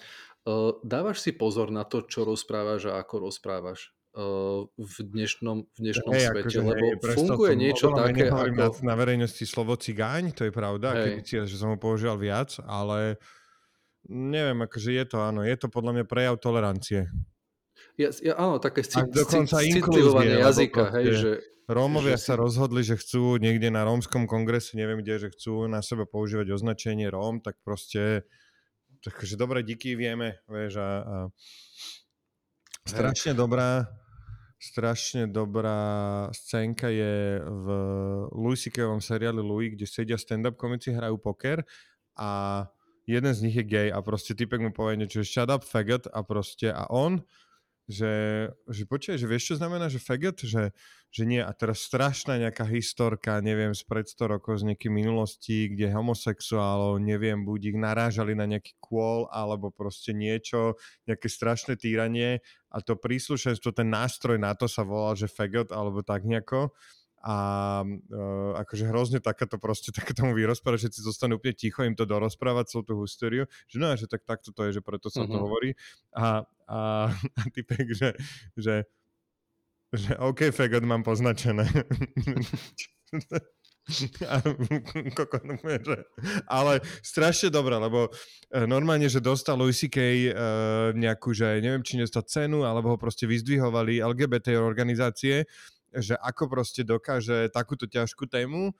dávaš si pozor na to, čo rozprávaš a ako rozprávaš v dnešnom, v dnešnom hey, svete, akože, lebo hej, funguje niečo také ako... Na, na verejnosti slovo cigáň, to je pravda, hey. keď že som ho používal viac, ale neviem, akože je to, áno, je to podľa mňa prejav tolerancie. Ja, ja, áno, také citlivovanie jazyka, hej, že... Rómovia že sa si... rozhodli, že chcú niekde na rómskom kongrese, neviem kde, že chcú na sebe používať označenie Róm, tak proste Takže dobre, díky, vieme, vieš, a, a strašne dobrá strašne dobrá scénka je v Louis C.K.ovom seriáli Louis, kde sedia stand-up komici, hrajú poker a jeden z nich je gay a proste typek mu povie niečo, shut up faggot a proste a on že, že počuje, že vieš, čo znamená, že faggot? Že, že nie. A teraz strašná nejaká historka, neviem, z pred 100 rokov z nejakej minulosti, kde homosexuálov, neviem, buď ich narážali na nejaký kôl, alebo proste niečo, nejaké strašné týranie a to príslušenstvo, ten nástroj na to sa volal, že faggot, alebo tak nejako a uh, akože hrozne takáto proste, (laughs) takéto mu vyrozprávať, všetci zostanú úplne ticho, im to dorozprávať celú tú hysteriu, že no, že tak takto to je, že preto sa uh-huh. to mhm. hovorí a, a, (laughs) a typek, že, že, že OK, fagot mám poznačené. (laughs) ale strašne dobré, lebo e, normálne, že dostal Louis C.K. Uh, nejakú, že neviem, či dostal cenu, alebo ho proste vyzdvihovali LGBT organizácie že ako proste dokáže takúto ťažkú tému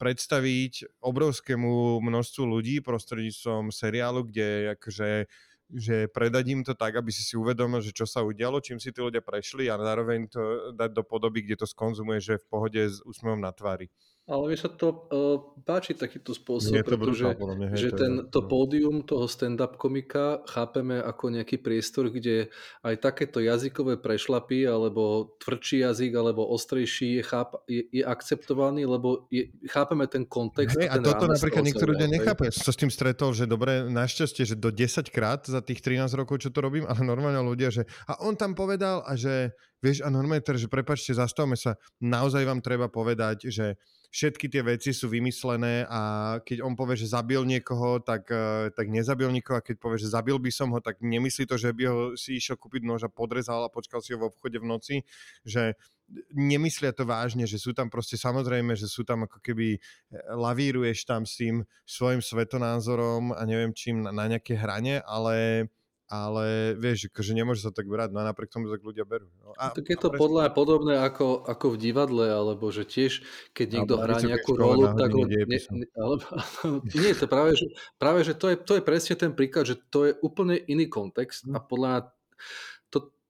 predstaviť obrovskému množstvu ľudí prostredníctvom seriálu, kde akože že predať im to tak, aby si si uvedomil, že čo sa udialo, čím si tí ľudia prešli a zároveň to dať do podoby, kde to skonzumuje, že v pohode s úsmevom na tvári. Ale sa to uh, páči takýto spôsob, to pretože brutál, mňa, hej, že ten, to no. pódium toho stand-up komika chápeme ako nejaký priestor, kde aj takéto jazykové prešlapy, alebo tvrdší jazyk, alebo ostrejší je, cháp, je, je akceptovaný, lebo je, chápeme ten kontext. Hej, a toto napríklad niektorí ľudia nechápe. Som s tým stretol, že dobre, našťastie, že do 10 krát za tých 13 rokov, čo to robím, ale normálne ľudia, že a on tam povedal a že vieš, a normálne teraz, že prepačte, zastavme sa, naozaj vám treba povedať, že všetky tie veci sú vymyslené a keď on povie, že zabil niekoho, tak, eh, tak nezabil nikoho a keď povie, že zabil by som ho, tak nemyslí to, že by ho si išiel kúpiť nož a podrezal a počkal si ho v obchode v noci, že nemyslia to vážne, že sú tam proste samozrejme, že sú tam ako keby eh, lavíruješ tam s tým svojim svetonázorom a neviem čím na, na nejaké hrane, ale ale vieš, že nemôže sa tak brať, no a napriek tomu tak ľudia berú. No. A, tak je to prečo... podľa podobné ako, ako v divadle, alebo že tiež, keď niekto hrá nejakú rolu, tak ho... Ne, ne, alebo, (laughs) nie, to práve, že, práve, že to je, to je presne ten príklad, že to je úplne iný kontext a podľa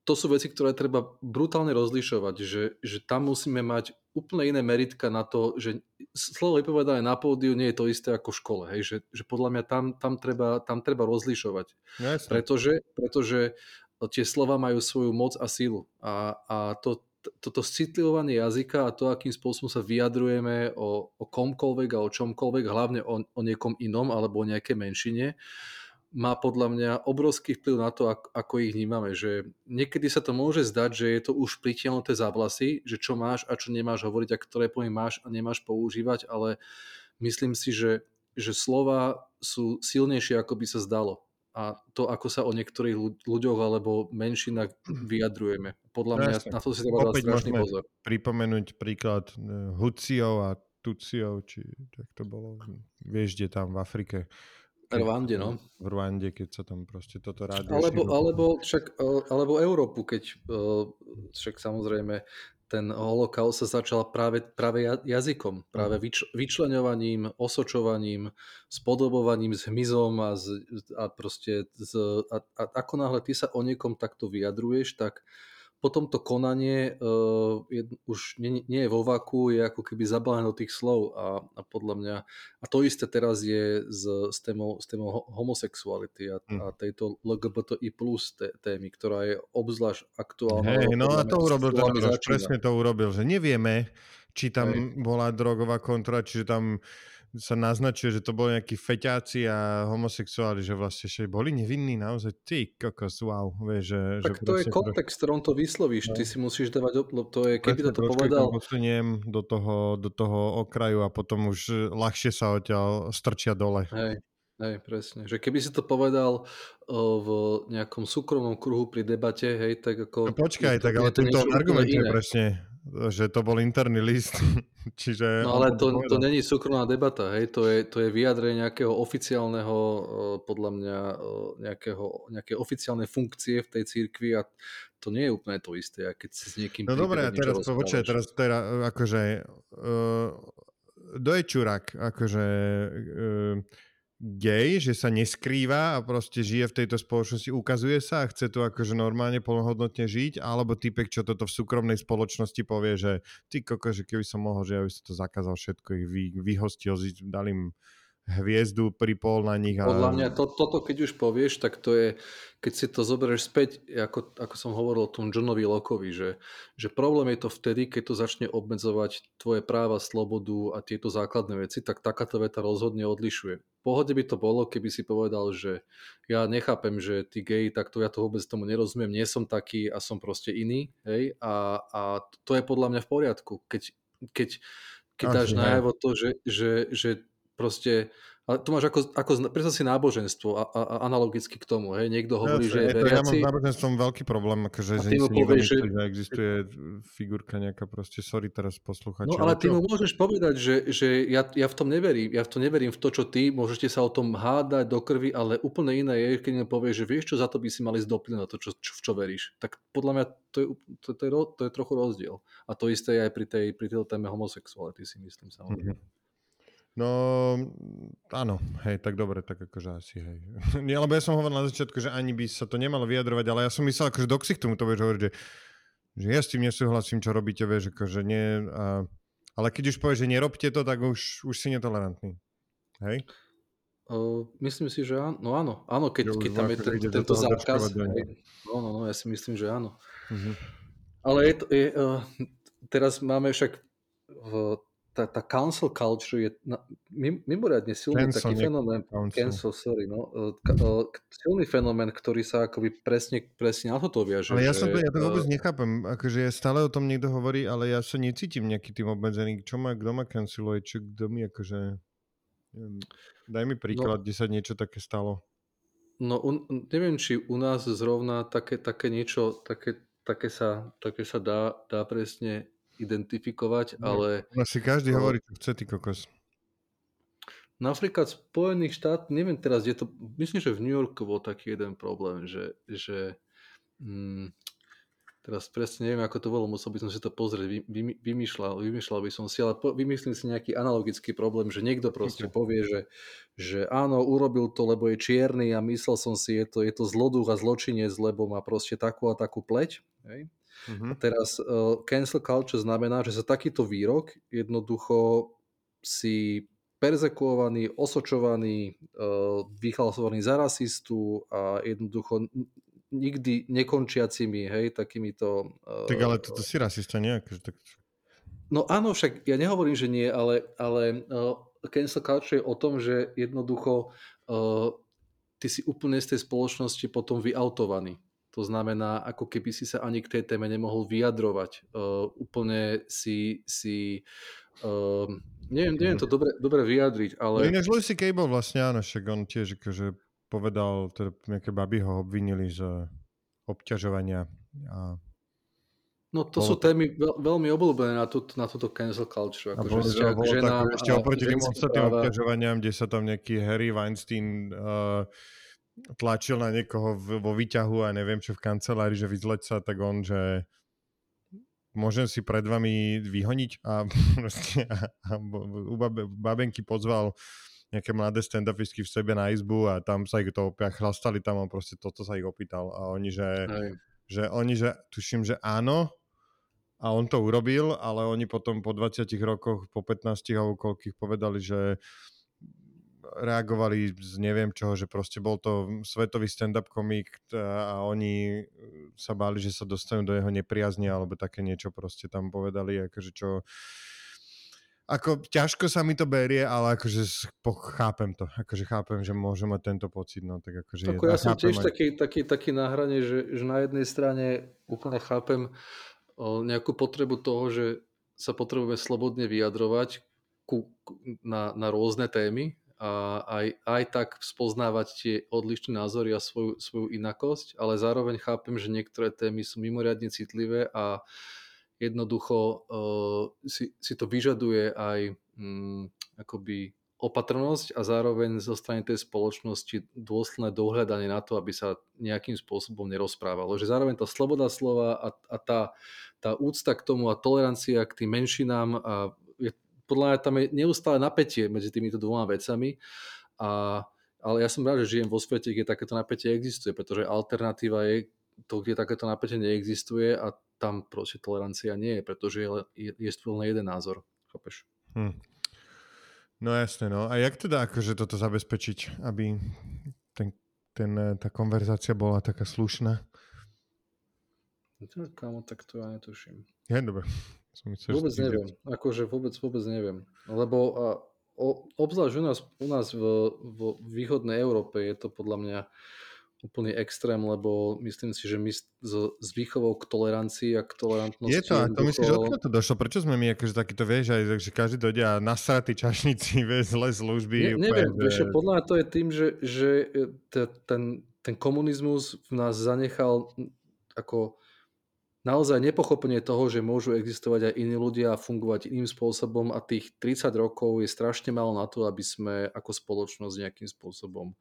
to, sú veci, ktoré treba brutálne rozlišovať, že, že tam musíme mať úplne iné meritka na to, že slovo vypovedané na pódiu nie je to isté ako v škole. Hej? Že, že podľa mňa tam, tam, treba, tam treba rozlišovať. Jasne. Pretože, pretože tie slova majú svoju moc a sílu. A, a to, toto citlivovanie jazyka a to, akým spôsobom sa vyjadrujeme o, o komkoľvek a o čomkoľvek, hlavne o, o niekom inom alebo o nejakej menšine, má podľa mňa obrovský vplyv na to, ako, ich vnímame. Že niekedy sa to môže zdať, že je to už pritiahnuté za vlasy, že čo máš a čo nemáš hovoriť a ktoré pojmy máš a nemáš používať, ale myslím si, že, že slova sú silnejšie, ako by sa zdalo. A to, ako sa o niektorých ľuďoch alebo menšinách (clears throat) vyjadrujeme. Podľa mňa jasne. na to si treba dať strašný pozor. pripomenúť príklad e, Huciov a Tuciov, či tak to bolo, vieš, kde tam v Afrike Rwande, no. V Rwande, keď sa tam proste toto rádi. Alebo, alebo, však, e, alebo Európu, keď e, však samozrejme ten holokaust sa začal práve, práve jazykom, práve mhm. vyč, vyčlenovaním, osočovaním, spodobovaním s hmyzom a, z, a proste z, a, a ako náhle ty sa o niekom takto vyjadruješ, tak potom to konanie uh, je, už nie, nie je vo vaku, je ako keby zabalené do tých slov a, a podľa mňa, a to isté teraz je s, s, témou, s témou homosexuality a, mm. a tejto LGBTI plus té, témy, ktorá je obzvlášť aktuálna. Hej, no a to urobil ten presne to urobil, že nevieme, či tam Hej. bola drogová kontrola, čiže tam sa naznačuje, že to boli nejakí feťáci a homosexuáli, že vlastne že boli nevinní naozaj. Ty kokos, wow. Vieš, že, tak že to je kontext, v ktorom to vyslovíš. No. Ty si musíš dávať, to je, keby to povedal... Posuniem do toho, do toho okraju a potom už ľahšie sa odtiaľ strčia dole. Hej. Hej, presne. Že keby si to povedal uh, v nejakom súkromnom kruhu pri debate, hej, tak ako... No počkaj, tak ale tento argument je presne že to bol interný list. (laughs) Čiže no ale to, to není súkromná debata, hej? To, je, to je vyjadrenie nejakého oficiálneho, podľa mňa, nejakého, nejaké oficiálnej funkcie v tej církvi a to nie je úplne to isté, keď si s niekým No dobre, a teraz počkaj, teraz teda, akože uh, do je čurak, akože uh, gay, že sa neskrýva a proste žije v tejto spoločnosti, ukazuje sa a chce tu akože normálne plnohodnotne žiť, alebo typek, čo toto v súkromnej spoločnosti povie, že ty koko, že keby som mohol, že ja by som to zakázal všetko, ich vy, vyhostil, dal im hviezdu, pripol na nich. A... Podľa mňa to, toto, keď už povieš, tak to je, keď si to zoberieš späť, ako, ako som hovoril o tom Johnovi Lockovi, že, že problém je to vtedy, keď to začne obmedzovať tvoje práva, slobodu a tieto základné veci, tak takáto veta rozhodne odlišuje. Pohode by to bolo, keby si povedal, že ja nechápem, že ty gay, tak to ja to vôbec tomu nerozumiem, nie som taký a som proste iný, hej, a, a to je podľa mňa v poriadku. Keď, keď, keď dáš najavo to, že, že, že proste Ale to máš ako, ako predstav si náboženstvo a, a, a analogicky k tomu. Hej? Niekto hovorí, ja, že je veriaci. Ja mám s náboženstvom veľký problém, akože, že si povie, že... že existuje figurka nejaká proste, sorry teraz posluchači. No ale ty mu môžeš povedať, že, že ja, ja v tom neverím. Ja v tom neverím v to, čo ty, môžete sa o tom hádať do krvi, ale úplne iné je, keď mi povie, že vieš čo, za to by si mali zdopli na to, čo, čo, v čo veríš. Tak podľa mňa to je, to, to, je, to je trochu rozdiel. A to isté je aj pri tej, pri tej téme homosexuality si myslím samozrejme. Mm-hmm. No, áno, hej, tak dobre, tak akože asi, hej. (laughs) Nie, lebo ja som hovoril na začiatku, že ani by sa to nemalo vyjadrovať, ale ja som myslel, akože do tomu to vieš hovoriť, že, že ja s tým nesúhlasím, čo robíte, vieš, akože nie, a, ale keď už povieš, že nerobte to, tak už, už si netolerantný. Hej? Uh, myslím si, že áno. No áno, áno keď, keď tam je ten, tento zákaz. No, no, no, ja si myslím, že áno. Uh-huh. Ale je to, je, uh, teraz máme však v tá, tá cancel culture je na, mimoriadne silný cancel, taký fenomén. Cancel, sorry, no. Ka, silný fenomén, ktorý sa akoby presne, presne na toto viaže. Ale ja, že, som to, ja to vôbec uh, nechápem. Akože stále o tom niekto hovorí, ale ja sa necítim nejaký tým obmedzený. Čo ma, kto ma canceluje? Čo, kto mi akože... Daj mi príklad, no, kde sa niečo také stalo. No, un, neviem, či u nás zrovna také, také niečo, také, také, sa, také sa dá, dá presne identifikovať, ale... No si každý no, hovorí, čo chce, ty kokos. Napríklad Spojených štát, neviem teraz, je to, myslím, že v New Yorku bol taký jeden problém, že, že hm, teraz presne neviem, ako to bolo, musel by som si to pozrieť, vy, vy, vymýšľal, vymýšľal by som si, ale po, vymyslím si nejaký analogický problém, že niekto proste okay. povie, že, že áno, urobil to, lebo je čierny a myslel som si, je to, je to zloduch a zločinec, lebo má proste takú a takú pleť. Hej? Uh-huh. A teraz uh, cancel culture znamená, že za takýto výrok jednoducho si perzekuovaný, osočovaný, uh, vyhlasovaný za rasistu a jednoducho nikdy nekončiacimi, hej, takýmito... Uh, tak ale toto si rasista, nie? Akože tak... No áno, však ja nehovorím, že nie, ale, ale uh, cancel culture je o tom, že jednoducho uh, ty si úplne z tej spoločnosti potom vyautovaný. To znamená, ako keby si sa ani k tej téme nemohol vyjadrovať. Uh, úplne si, si uh, neviem, neviem to dobre, dobre vyjadriť, ale... No ináč C.K. bol vlastne, áno, však on tiež akože povedal, teda nejaké baby ho obvinili z obťažovania a No to sú témy veľ, veľmi obľúbené na, tú, na túto cancel culture. Ako bolo, že bolo ženám ešte oproti tým ostatným obťažovaniam, kde sa tam nejaký Harry Weinstein uh, tlačil na niekoho vo výťahu a neviem čo v kancelárii, že vyzleť sa, tak on, že môžem si pred vami vyhoniť? A, (laughs) a, a u babenky pozval nejaké mladé stand v sebe na izbu a tam sa ich to chlastali tam a proste toto sa ich opýtal. A oni, že, že oni, že tuším, že áno a on to urobil, ale oni potom po 20 rokoch, po 15 alebo koľkých povedali, že reagovali z neviem čoho, že proste bol to svetový stand-up komik a oni sa báli, že sa dostanú do jeho nepriazne alebo také niečo proste tam povedali, akože čo ako ťažko sa mi to berie, ale akože chápem to, akože chápem, že môžem mať tento pocit, no tak akože... Tako, ja som tiež aj... taký, taký, taký na hrane, že, že na jednej strane úplne chápem o, nejakú potrebu toho, že sa potrebujeme slobodne vyjadrovať ku, na, na rôzne témy, a aj, aj tak spoznávať tie odlišné názory a svoju, svoju inakosť, ale zároveň chápem, že niektoré témy sú mimoriadne citlivé a jednoducho uh, si, si to vyžaduje aj um, akoby opatrnosť a zároveň zo strany tej spoločnosti dôsledné dohľadanie na to, aby sa nejakým spôsobom nerozprávalo. Že zároveň tá sloboda slova a, a tá, tá úcta k tomu a tolerancia k tým menšinám a podľa mňa tam je neustále napätie medzi týmito dvoma vecami. A, ale ja som rád, že žijem vo svete, kde takéto napätie existuje, pretože alternatíva je to, kde takéto napätie neexistuje a tam proste tolerancia nie je, pretože je, je, je len jeden názor. Chápeš? Hm. No jasne, no. A jak teda akože toto zabezpečiť, aby ten, ten, tá konverzácia bola taká slušná? Kámo, tak to ja netuším. Je, dobre. Som vôbec neviem. Akože vôbec, vôbec neviem. Lebo a, o, obzvlášť u nás, u nás v, v východnej Európe je to podľa mňa úplný extrém, lebo myslím si, že my s, s výchovou k tolerancii a k tolerantnosti... Je to, a to myslíš, odkiaľ to došlo? Prečo sme my akože takýto, vieš, aj, že každý dojde a nasratý čašníci, (laughs) vieš, zle služby. Ne, neviem, že... vieš, podľa mňa to je tým, že, že e, ten, ten komunizmus v nás zanechal ako naozaj nepochopenie toho, že môžu existovať aj iní ľudia a fungovať iným spôsobom a tých 30 rokov je strašne málo na to, aby sme ako spoločnosť nejakým spôsobom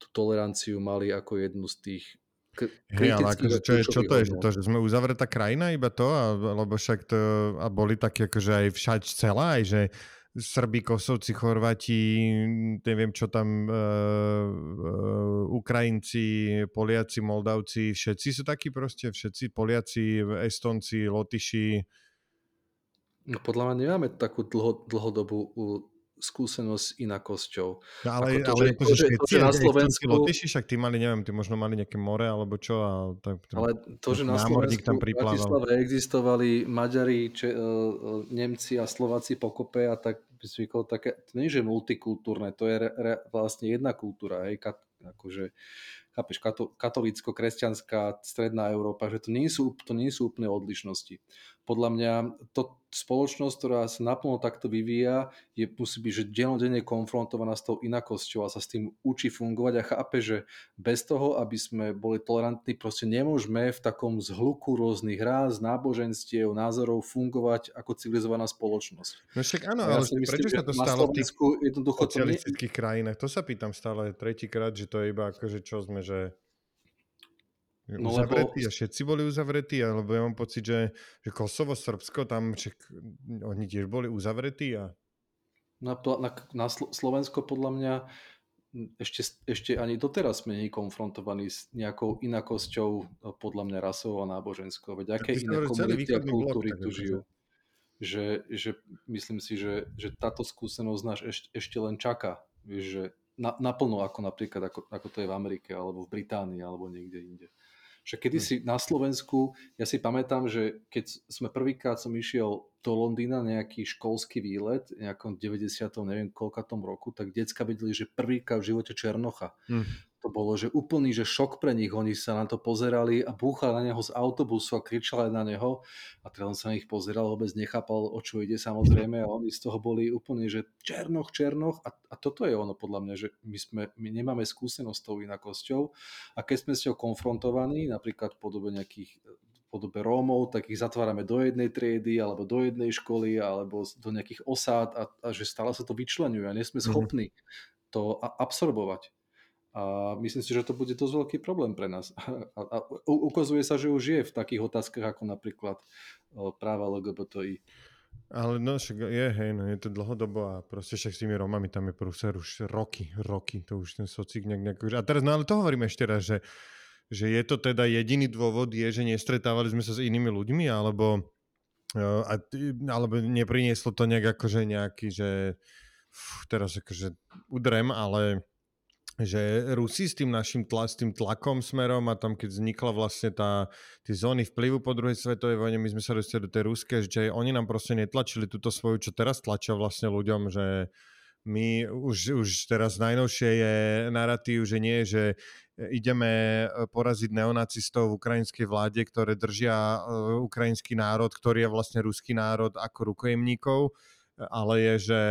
tú toleranciu mali ako jednu z tých Hej, ale akože, čo, je, čo to je? Že to, že sme uzavretá krajina iba to? A, lebo však to, a boli také akože aj všať celá, aj že Srbi, Kosovci, Chorvati, neviem čo tam, uh, uh, Ukrajinci, Poliaci, Moldavci, všetci sú takí proste, všetci Poliaci, Estonci, Lotyši. No podľa mňa nemáme takú dlho, dlhodobú skúsenosť s inakosťou. No, ale, to, ale že, to, že, to, že na Slovensku... Lotyši, však tí mali, neviem, tí možno mali nejaké more alebo čo. A tak, ale to, že na Slovensku tam v Bratislave existovali Maďari, Če, uh, Nemci a Slováci pokope a tak by zvykol také, to nie je multikultúrne, to je re, re, vlastne jedna kultúra, hej, kat, akože chápeš, kato, katolícko-kresťanská stredná Európa, že to nie, sú, to nie sú úplné odlišnosti. Podľa mňa to, spoločnosť, ktorá sa naplno takto vyvíja, je, musí byť že denodenne konfrontovaná s tou inakosťou a sa s tým učí fungovať a chápe, že bez toho, aby sme boli tolerantní, proste nemôžeme v takom zhluku rôznych ráz, náboženstiev, názorov fungovať ako civilizovaná spoločnosť. No však áno, ja ale myslím, prečo sa to stalo v tých socialistických krajinách? To sa pýtam stále tretíkrát, že to je iba akože čo sme, že No uzavretí lebo... a všetci boli uzavretí, alebo ja mám pocit, že, že Kosovo, Srbsko, tam však oni tiež boli uzavretí a... Na, na, na Slovensko podľa mňa ešte, ešte ani doteraz sme nie konfrontovaní s nejakou inakosťou podľa mňa rasovou a náboženskou. Veď aké iné komunity a kultúry tu žijú. Že, že myslím si, že, že táto skúsenosť nás ešte, ešte len čaká. Vieš, že na, naplno ako napríklad ako, ako to je v Amerike alebo v Británii alebo niekde inde. Že kedysi hm. na Slovensku, ja si pamätám, že keď sme prvýkrát som išiel do Londýna nejaký školský výlet, nejakom 90. neviem koľkatom roku, tak decka vedeli, že prvýkrát v živote Černocha. Hmm to bolo, že úplný že šok pre nich. Oni sa na to pozerali a búchali na neho z autobusu a kričali na neho. A teda on sa na nich pozeral, vôbec nechápal, o čo ide samozrejme. A oni z toho boli úplne, že černoch, černoch. A, a toto je ono podľa mňa, že my, sme, my nemáme skúsenosť s tou inakosťou. A keď sme s ňou konfrontovaní, napríklad v podobe nejakých podobe Rómov, tak ich zatvárame do jednej triedy alebo do jednej školy alebo do nejakých osád a, a že stále sa to vyčlenuje a nie sme mhm. schopní to absorbovať. A myslím si, že to bude dosť veľký problém pre nás. (laughs) A, a ukazuje sa, že už je v takých otázkach ako napríklad práva LGBTI. Ale no však je, hej, no je to dlhodobo a proste však s tými Romami tam je prúser už roky, roky, to už ten socik nejak, nejak... A teraz, no ale to hovorím ešte raz, že, že je to teda jediný dôvod je, že nestretávali sme sa s inými ľuďmi, alebo, a, alebo neprinieslo to nejak akože nejaký, že fú, teraz akože udrem, ale že Rusi s tým našim tla, s tým tlakom smerom a tam keď vznikla vlastne tá, tie zóny vplyvu po druhej svetovej vojne, my sme sa dostali do tej ruské, že oni nám proste netlačili túto svoju, čo teraz tlačia vlastne ľuďom, že my už, už teraz najnovšie je narratív, že nie, že ideme poraziť neonacistov v ukrajinskej vláde, ktoré držia e, ukrajinský národ, ktorý je vlastne ruský národ ako rukojemníkov, ale je, že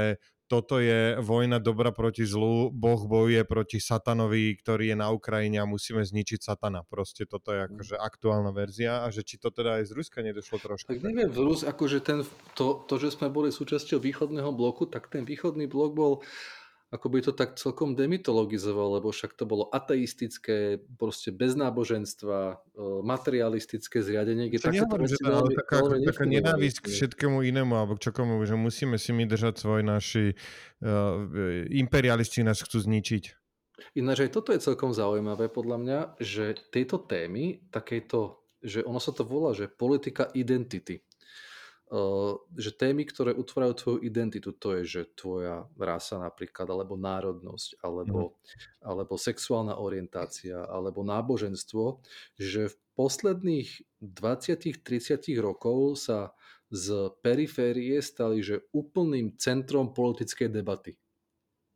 toto je vojna dobra proti zlu, Boh bojuje proti satanovi, ktorý je na Ukrajine a musíme zničiť satana. Proste toto je akože aktuálna verzia a že či to teda aj z Ruska nedošlo trošku. Tak neviem, v Rus, akože ten, to, to, že sme boli súčasťou východného bloku, tak ten východný blok bol ako by to tak celkom demitologizoval, lebo však to bolo ateistické, proste bez náboženstva, e, materialistické zriadenie, kde takéto veci veľmi, taká, veľmi taká nenávisť k všetkému inému, alebo k čokomu, že musíme si my držať svoj naši uh, imperialisti nás chcú zničiť. Ináč aj toto je celkom zaujímavé podľa mňa, že tieto témy, takéto, že ono sa to volá, že politika identity že témy, ktoré utvárajú tvoju identitu, to je, že tvoja rasa napríklad, alebo národnosť, alebo, mm. alebo sexuálna orientácia, alebo náboženstvo, že v posledných 20-30 rokov sa z periférie stali, že úplným centrom politickej debaty.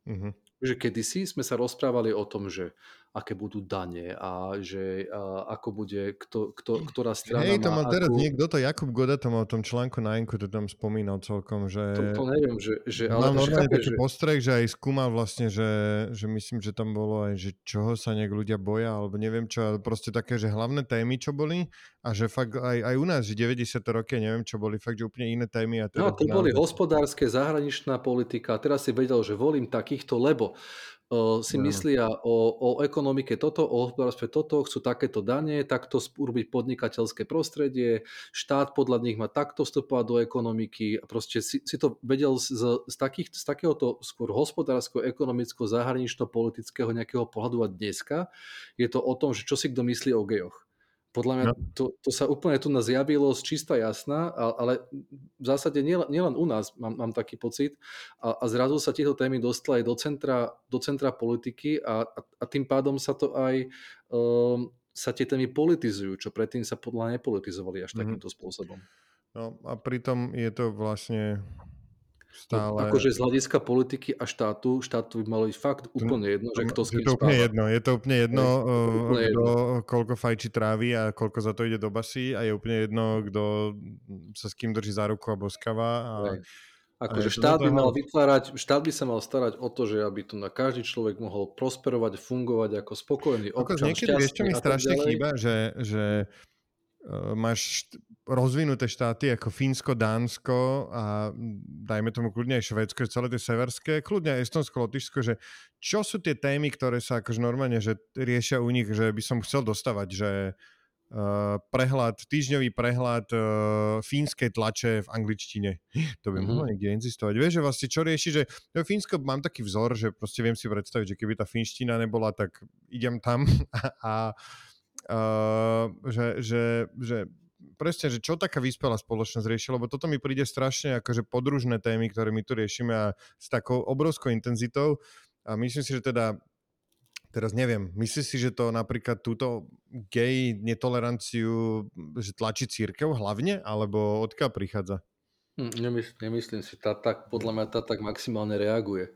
Mm-hmm. Že kedysi sme sa rozprávali o tom, že aké budú dane a že a, ako bude, kto, kto, ktorá strana Hej, to má teraz ako... niekto, to Jakub Goda to mal v tom článku na Enku, to tam spomínal celkom, že... To, to neviem, že... že ale normálne taký že... postreh, že aj skúmal vlastne, že, že myslím, že tam bolo aj, že čoho sa nejak ľudia boja, alebo neviem čo, ale proste také, že hlavné témy, čo boli a že fakt aj, aj u nás, že 90. roky, neviem čo boli, fakt, že úplne iné témy. A no, teraz to boli hospodárske, zahraničná politika teraz si vedel, že volím takýchto, lebo si myslia o, o ekonomike toto, o hospodárstve toto, chcú takéto dane, takto urobiť podnikateľské prostredie, štát podľa nich má takto vstupovať do ekonomiky proste si, si to vedel z, z, takých, z takéhoto skôr hospodárskeho, ekonomického, zahranično-politického nejakého pohľadu a dneska je to o tom, že čo si kto myslí o gejoch. Podľa mňa no. to, to sa úplne tu nás zjavilo z čista jasná, ale v zásade nielen, nielen u nás mám, mám taký pocit a, a zrazu sa tieto témy dostali aj do centra, do centra politiky a, a, a tým pádom sa to aj um, sa tie témy politizujú, čo predtým sa podľa nepolitizovali až mm-hmm. takýmto spôsobom. No a pritom je to vlastne Stále... No, akože z hľadiska politiky a štátu, štátu by malo byť fakt úplne jedno, že kto s kým je to úplne jedno, je to úplne jedno, je, to úplne kto, jedno. koľko fajči trávy a koľko za to ide do basy a je úplne jedno, kto sa s kým drží za ruku a boskáva. A, Akože štát by mal vytvárať, štát by sa mal starať o to, že aby tu na každý človek mohol prosperovať, fungovať ako spokojný občan, Niekedy vieš, čo mi strašne chýba, že, že uh, máš rozvinuté štáty ako Fínsko, Dánsko a dajme tomu kľudne aj Švedsko, celé tie severské, kľudne aj Estonsko, Lotyšsko, že čo sú tie témy, ktoré sa akože normálne že riešia u nich, že by som chcel dostávať, že uh, prehľad, týždňový prehľad uh, fínskej tlače v angličtine. (laughs) To by mm-hmm. mohlo niekde existovať. Vieš, že vlastne čo rieši, že no, Fínsko mám taký vzor, že proste viem si predstaviť, že keby tá finština nebola, tak idem tam (laughs) a, a uh, že, že, že presne, že čo taká vyspelá spoločnosť rieši, lebo toto mi príde strašne akože podružné témy, ktoré my tu riešime a s takou obrovskou intenzitou a myslím si, že teda teraz neviem, myslíš si, že to napríklad túto gay netoleranciu, že tlačí církev hlavne, alebo odkiaľ prichádza? Hm, nemysl, nemyslím si, tá tak, podľa mňa tá tak maximálne reaguje.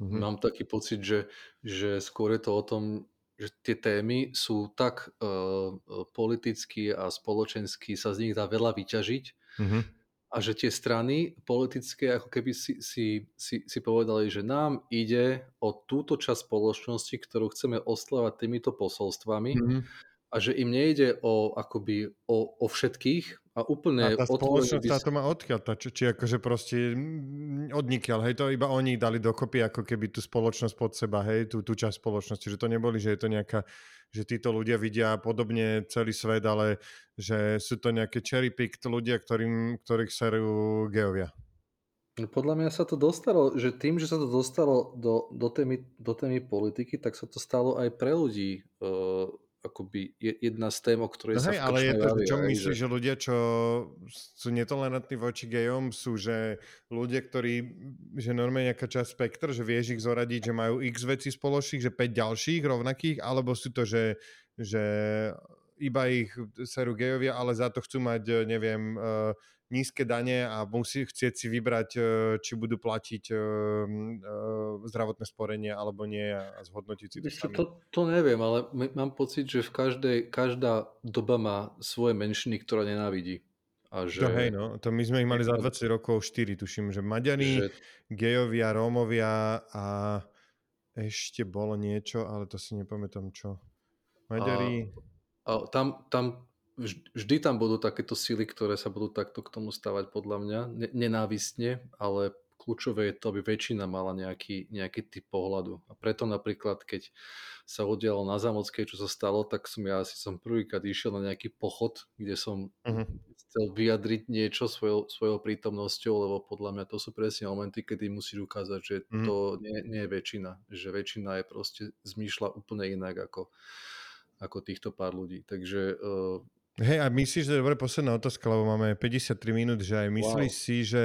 Mm-hmm. Mám taký pocit, že, že skôr je to o tom, že tie témy sú tak uh, politicky a spoločensky sa z nich dá veľa vyťažiť mm-hmm. a že tie strany politické ako keby si, si, si, si povedali, že nám ide o túto časť spoločnosti, ktorú chceme oslovať týmito posolstvami mm-hmm. A že im nejde o, akoby, o, o všetkých, a úplne a tá spoločnosť by... to má odkiaľ? Tá, či, či akože proste odnikiaľ, hej, to iba oni dali dokopy ako keby tú spoločnosť pod seba, hej, tú, tú časť spoločnosti, že to neboli, že je to nejaká, že títo ľudia vidia podobne celý svet, ale že sú to nejaké cherry picked ľudia, ktorým, ktorých serú geovia. No, podľa mňa sa to dostalo, že tým, že sa to dostalo do, do, témy, do témy politiky, tak sa to stalo aj pre ľudí uh, akoby jedna z tém, o ktorej no sa hej, ale je to, čo myslíš, že... že ľudia, čo sú netolerantní voči gejom, sú, že ľudia, ktorí, že normálne nejaká časť spektr, že vieš ich zoradiť, že majú x veci spoločných, že 5 ďalších rovnakých, alebo sú to, že, že iba ich serú gejovia, ale za to chcú mať, neviem, uh, nízke dane a musí chcieť si vybrať, e, či budú platiť e, e, zdravotné sporenie alebo nie a zhodnotiť si to sami. To, to neviem, ale mám pocit, že v každej, každá doba má svoje menšiny, ktorá nenávidí. A že... To hej, no, to my sme ich mali za 20 rokov 4, tuším, že Maďari, že... gejovia, Rómovia a ešte bolo niečo, ale to si nepamätám čo. Maďari... A, a tam, tam vždy tam budú takéto sily, ktoré sa budú takto k tomu stavať podľa mňa, nenávistne, ale kľúčové je to, aby väčšina mala nejaký, nejaký typ pohľadu. A preto napríklad, keď sa udialo na Zamockej, čo sa stalo, tak som ja asi som prvýkrát išiel na nejaký pochod, kde som uh-huh. chcel vyjadriť niečo svojou, svojou prítomnosťou, lebo podľa mňa to sú presne momenty, kedy musíš ukázať, že uh-huh. to nie, nie je väčšina. Že väčšina je proste zmýšľa úplne inak ako, ako týchto pár ľudí. Takže uh, Hej, a myslíš, že je dobre posledná otázka, lebo máme 53 minút, že aj myslíš wow. si, že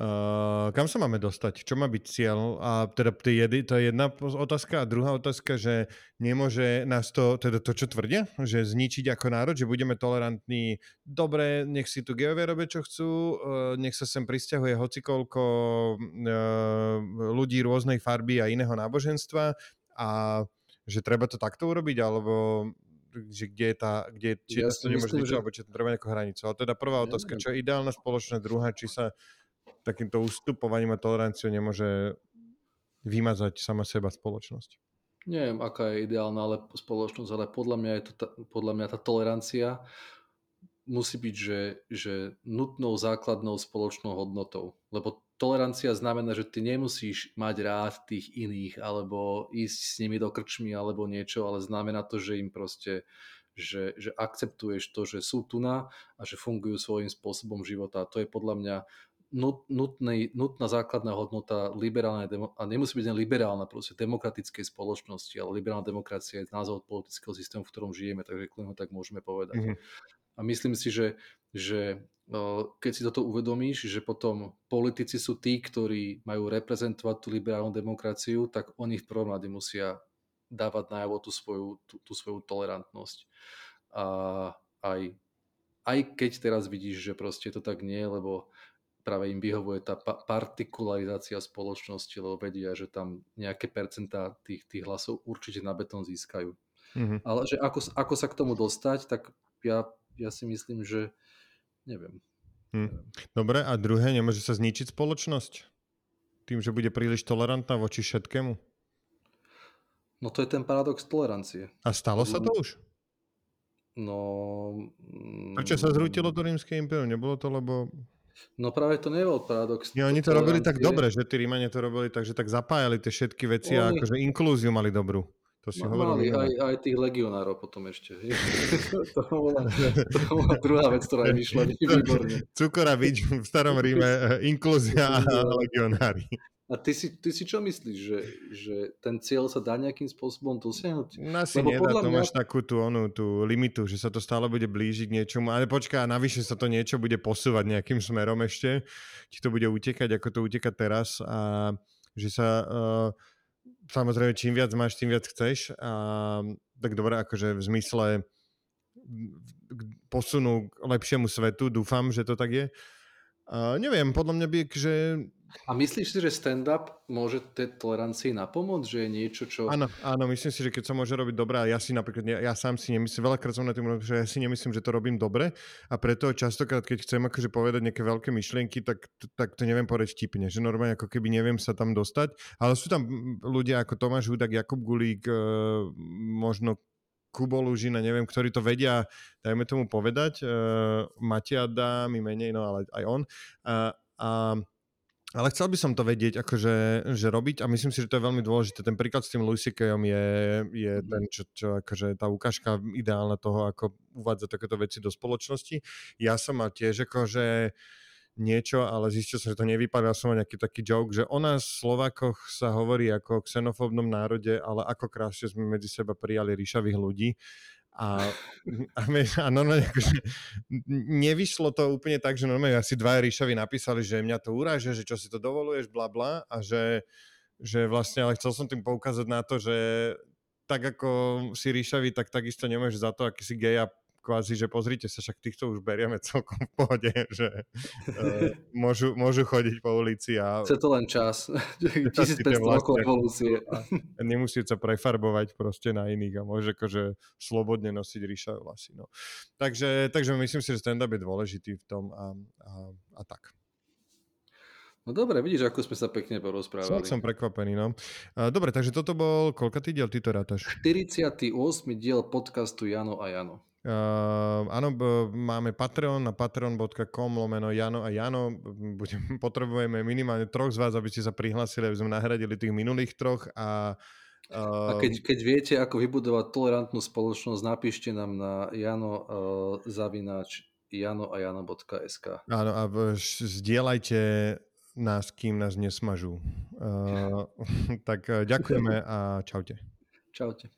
uh, kam sa máme dostať? Čo má byť cieľ? A teda to je, to je jedna otázka. A druhá otázka, že nemôže nás to, teda to, čo tvrdia, že zničiť ako národ, že budeme tolerantní. Dobre, nech si tu geovia robia, čo chcú, uh, nech sa sem pristahuje hocikoľko uh, ľudí rôznej farby a iného náboženstva a že treba to takto urobiť, alebo že kde je tá, kde, či ja to nemôže že... alebo či to treba nejakú hranicu. Ale teda prvá otázka, čo je ideálna spoločnosť, druhá, či sa takýmto ustupovaním a toleranciou nemôže vymazať sama seba spoločnosť. Neviem, aká je ideálna ale spoločnosť, ale podľa mňa, je to tá, podľa mňa tá tolerancia musí byť, že, že nutnou základnou spoločnou hodnotou. Lebo tolerancia znamená, že ty nemusíš mať rád tých iných, alebo ísť s nimi do krčmy, alebo niečo, ale znamená to, že im proste že, že akceptuješ to, že sú tu na a že fungujú svojím spôsobom života. A to je podľa mňa nutný, nutná základná hodnota liberálnej, a nemusí byť len liberálna, proste demokratickej spoločnosti, ale liberálna demokracia je názov politického systému, v ktorom žijeme, takže kľudne tak môžeme povedať. Mm-hmm. A myslím si, že, že keď si toto uvedomíš, že potom politici sú tí, ktorí majú reprezentovať tú liberálnu demokraciu, tak oni v prvom rade musia dávať najavo tú svoju, tú, tú svoju tolerantnosť. A aj, aj keď teraz vidíš, že proste to tak nie, lebo práve im vyhovuje tá pa- partikularizácia spoločnosti, lebo vedia, že tam nejaké percentá tých, tých hlasov určite na betón získajú. Mm-hmm. Ale že ako, ako sa k tomu dostať, tak ja ja si myslím, že neviem. Hm. Dobre, a druhé, nemôže sa zničiť spoločnosť? Tým, že bude príliš tolerantná voči všetkému? No to je ten paradox tolerancie. A stalo sa to už? No... Prečo sa zrútilo to rímske impérium? Nebolo to, lebo... No práve to nebol paradox. Nie, oni to robili tak dobre, že tí Rímania to robili tak, že tak zapájali tie všetky veci oni... a akože inklúziu mali dobrú. To si no. Mali aj, aj tých legionárov potom ešte. (laughs) to, bola, to bola druhá vec, ktorá mi vyšla výborne. Cukoravič v starom Ríme, (laughs) eh, inklúzia a legionári. A ty si, ty si čo myslíš, že, že ten cieľ sa dá nejakým spôsobom dosiahnuť? No Lebo nedá, to mňa... máš takú tú, onu, tú limitu, že sa to stále bude blížiť niečomu, ale počká, navyše sa to niečo bude posúvať nejakým smerom ešte, či to bude utekať, ako to uteka teraz a že sa uh, samozrejme, čím viac máš, tým viac chceš. A, tak dobre, akože v zmysle posunu k lepšiemu svetu, dúfam, že to tak je. A neviem, podľa mňa by, že a myslíš si, že stand-up môže tej tolerancii napomôcť, že je niečo, čo... Áno, áno, myslím si, že keď sa môže robiť dobre, a ja si napríklad, ja, ja sám si nemyslím, veľakrát som na tým, že ja si nemyslím, že to robím dobre a preto častokrát, keď chcem akože povedať nejaké veľké myšlienky, tak, tak to neviem povedať vtipne, že normálne ako keby neviem sa tam dostať, ale sú tam ľudia ako Tomáš Hudak, Jakub Gulík, e, možno Kubo Lužina, neviem, ktorí to vedia, dajme tomu povedať, uh, Matia dá mi menej, no ale aj on. Uh, a ale chcel by som to vedieť, akože, že robiť a myslím si, že to je veľmi dôležité. Ten príklad s tým Louis Kejom je, je mm. ten, čo, čo akože tá ukážka ideálna toho, ako uvádza takéto veci do spoločnosti. Ja som mal tiež akože niečo, ale zistil som, že to nevypadá. som mal nejaký taký joke, že o nás Slovákoch sa hovorí ako o xenofóbnom národe, ale ako krásne sme medzi seba prijali ríšavých ľudí a, a, a normálne akože, nevyšlo to úplne tak, že normálne asi dva Ríšovi napísali, že mňa to uráže, že čo si to dovoluješ, bla bla a že, že vlastne, ale chcel som tým poukázať na to, že tak ako si Ríšavi, tak takisto nemáš za to, aký si gej a kvázi, že pozrite sa, však týchto už berieme (laughs) celkom v pohode, že uh, môžu, môžu chodiť po ulici a... Chce to len čas. (laughs) 1500 rokov evolúcie. A nemusí sa prefarbovať proste na iných a môže akože slobodne nosiť ríša vlasy. No. Takže, takže myslím si, že stand-up je dôležitý v tom a, a, a tak. No dobre, vidíš, ako sme sa pekne porozprávali. Som, som prekvapený, no. Dobre, takže toto bol, koľka ty diel ty to rátaš? 48. diel podcastu Jano a Jano. Uh, áno, b- máme Patreon na patreon.com lomeno Jano a Jano. Budem, (laughs) potrebujeme minimálne troch z vás, aby ste sa prihlásili, aby sme nahradili tých minulých troch. A, uh, a keď, keď viete, ako vybudovať tolerantnú spoločnosť, napíšte nám na jano uh, zavináč janoajano.sk Áno, a zdieľajte nás, kým nás nesmažú. Uh, (laughs) tak ďakujeme a čaute. Čaute.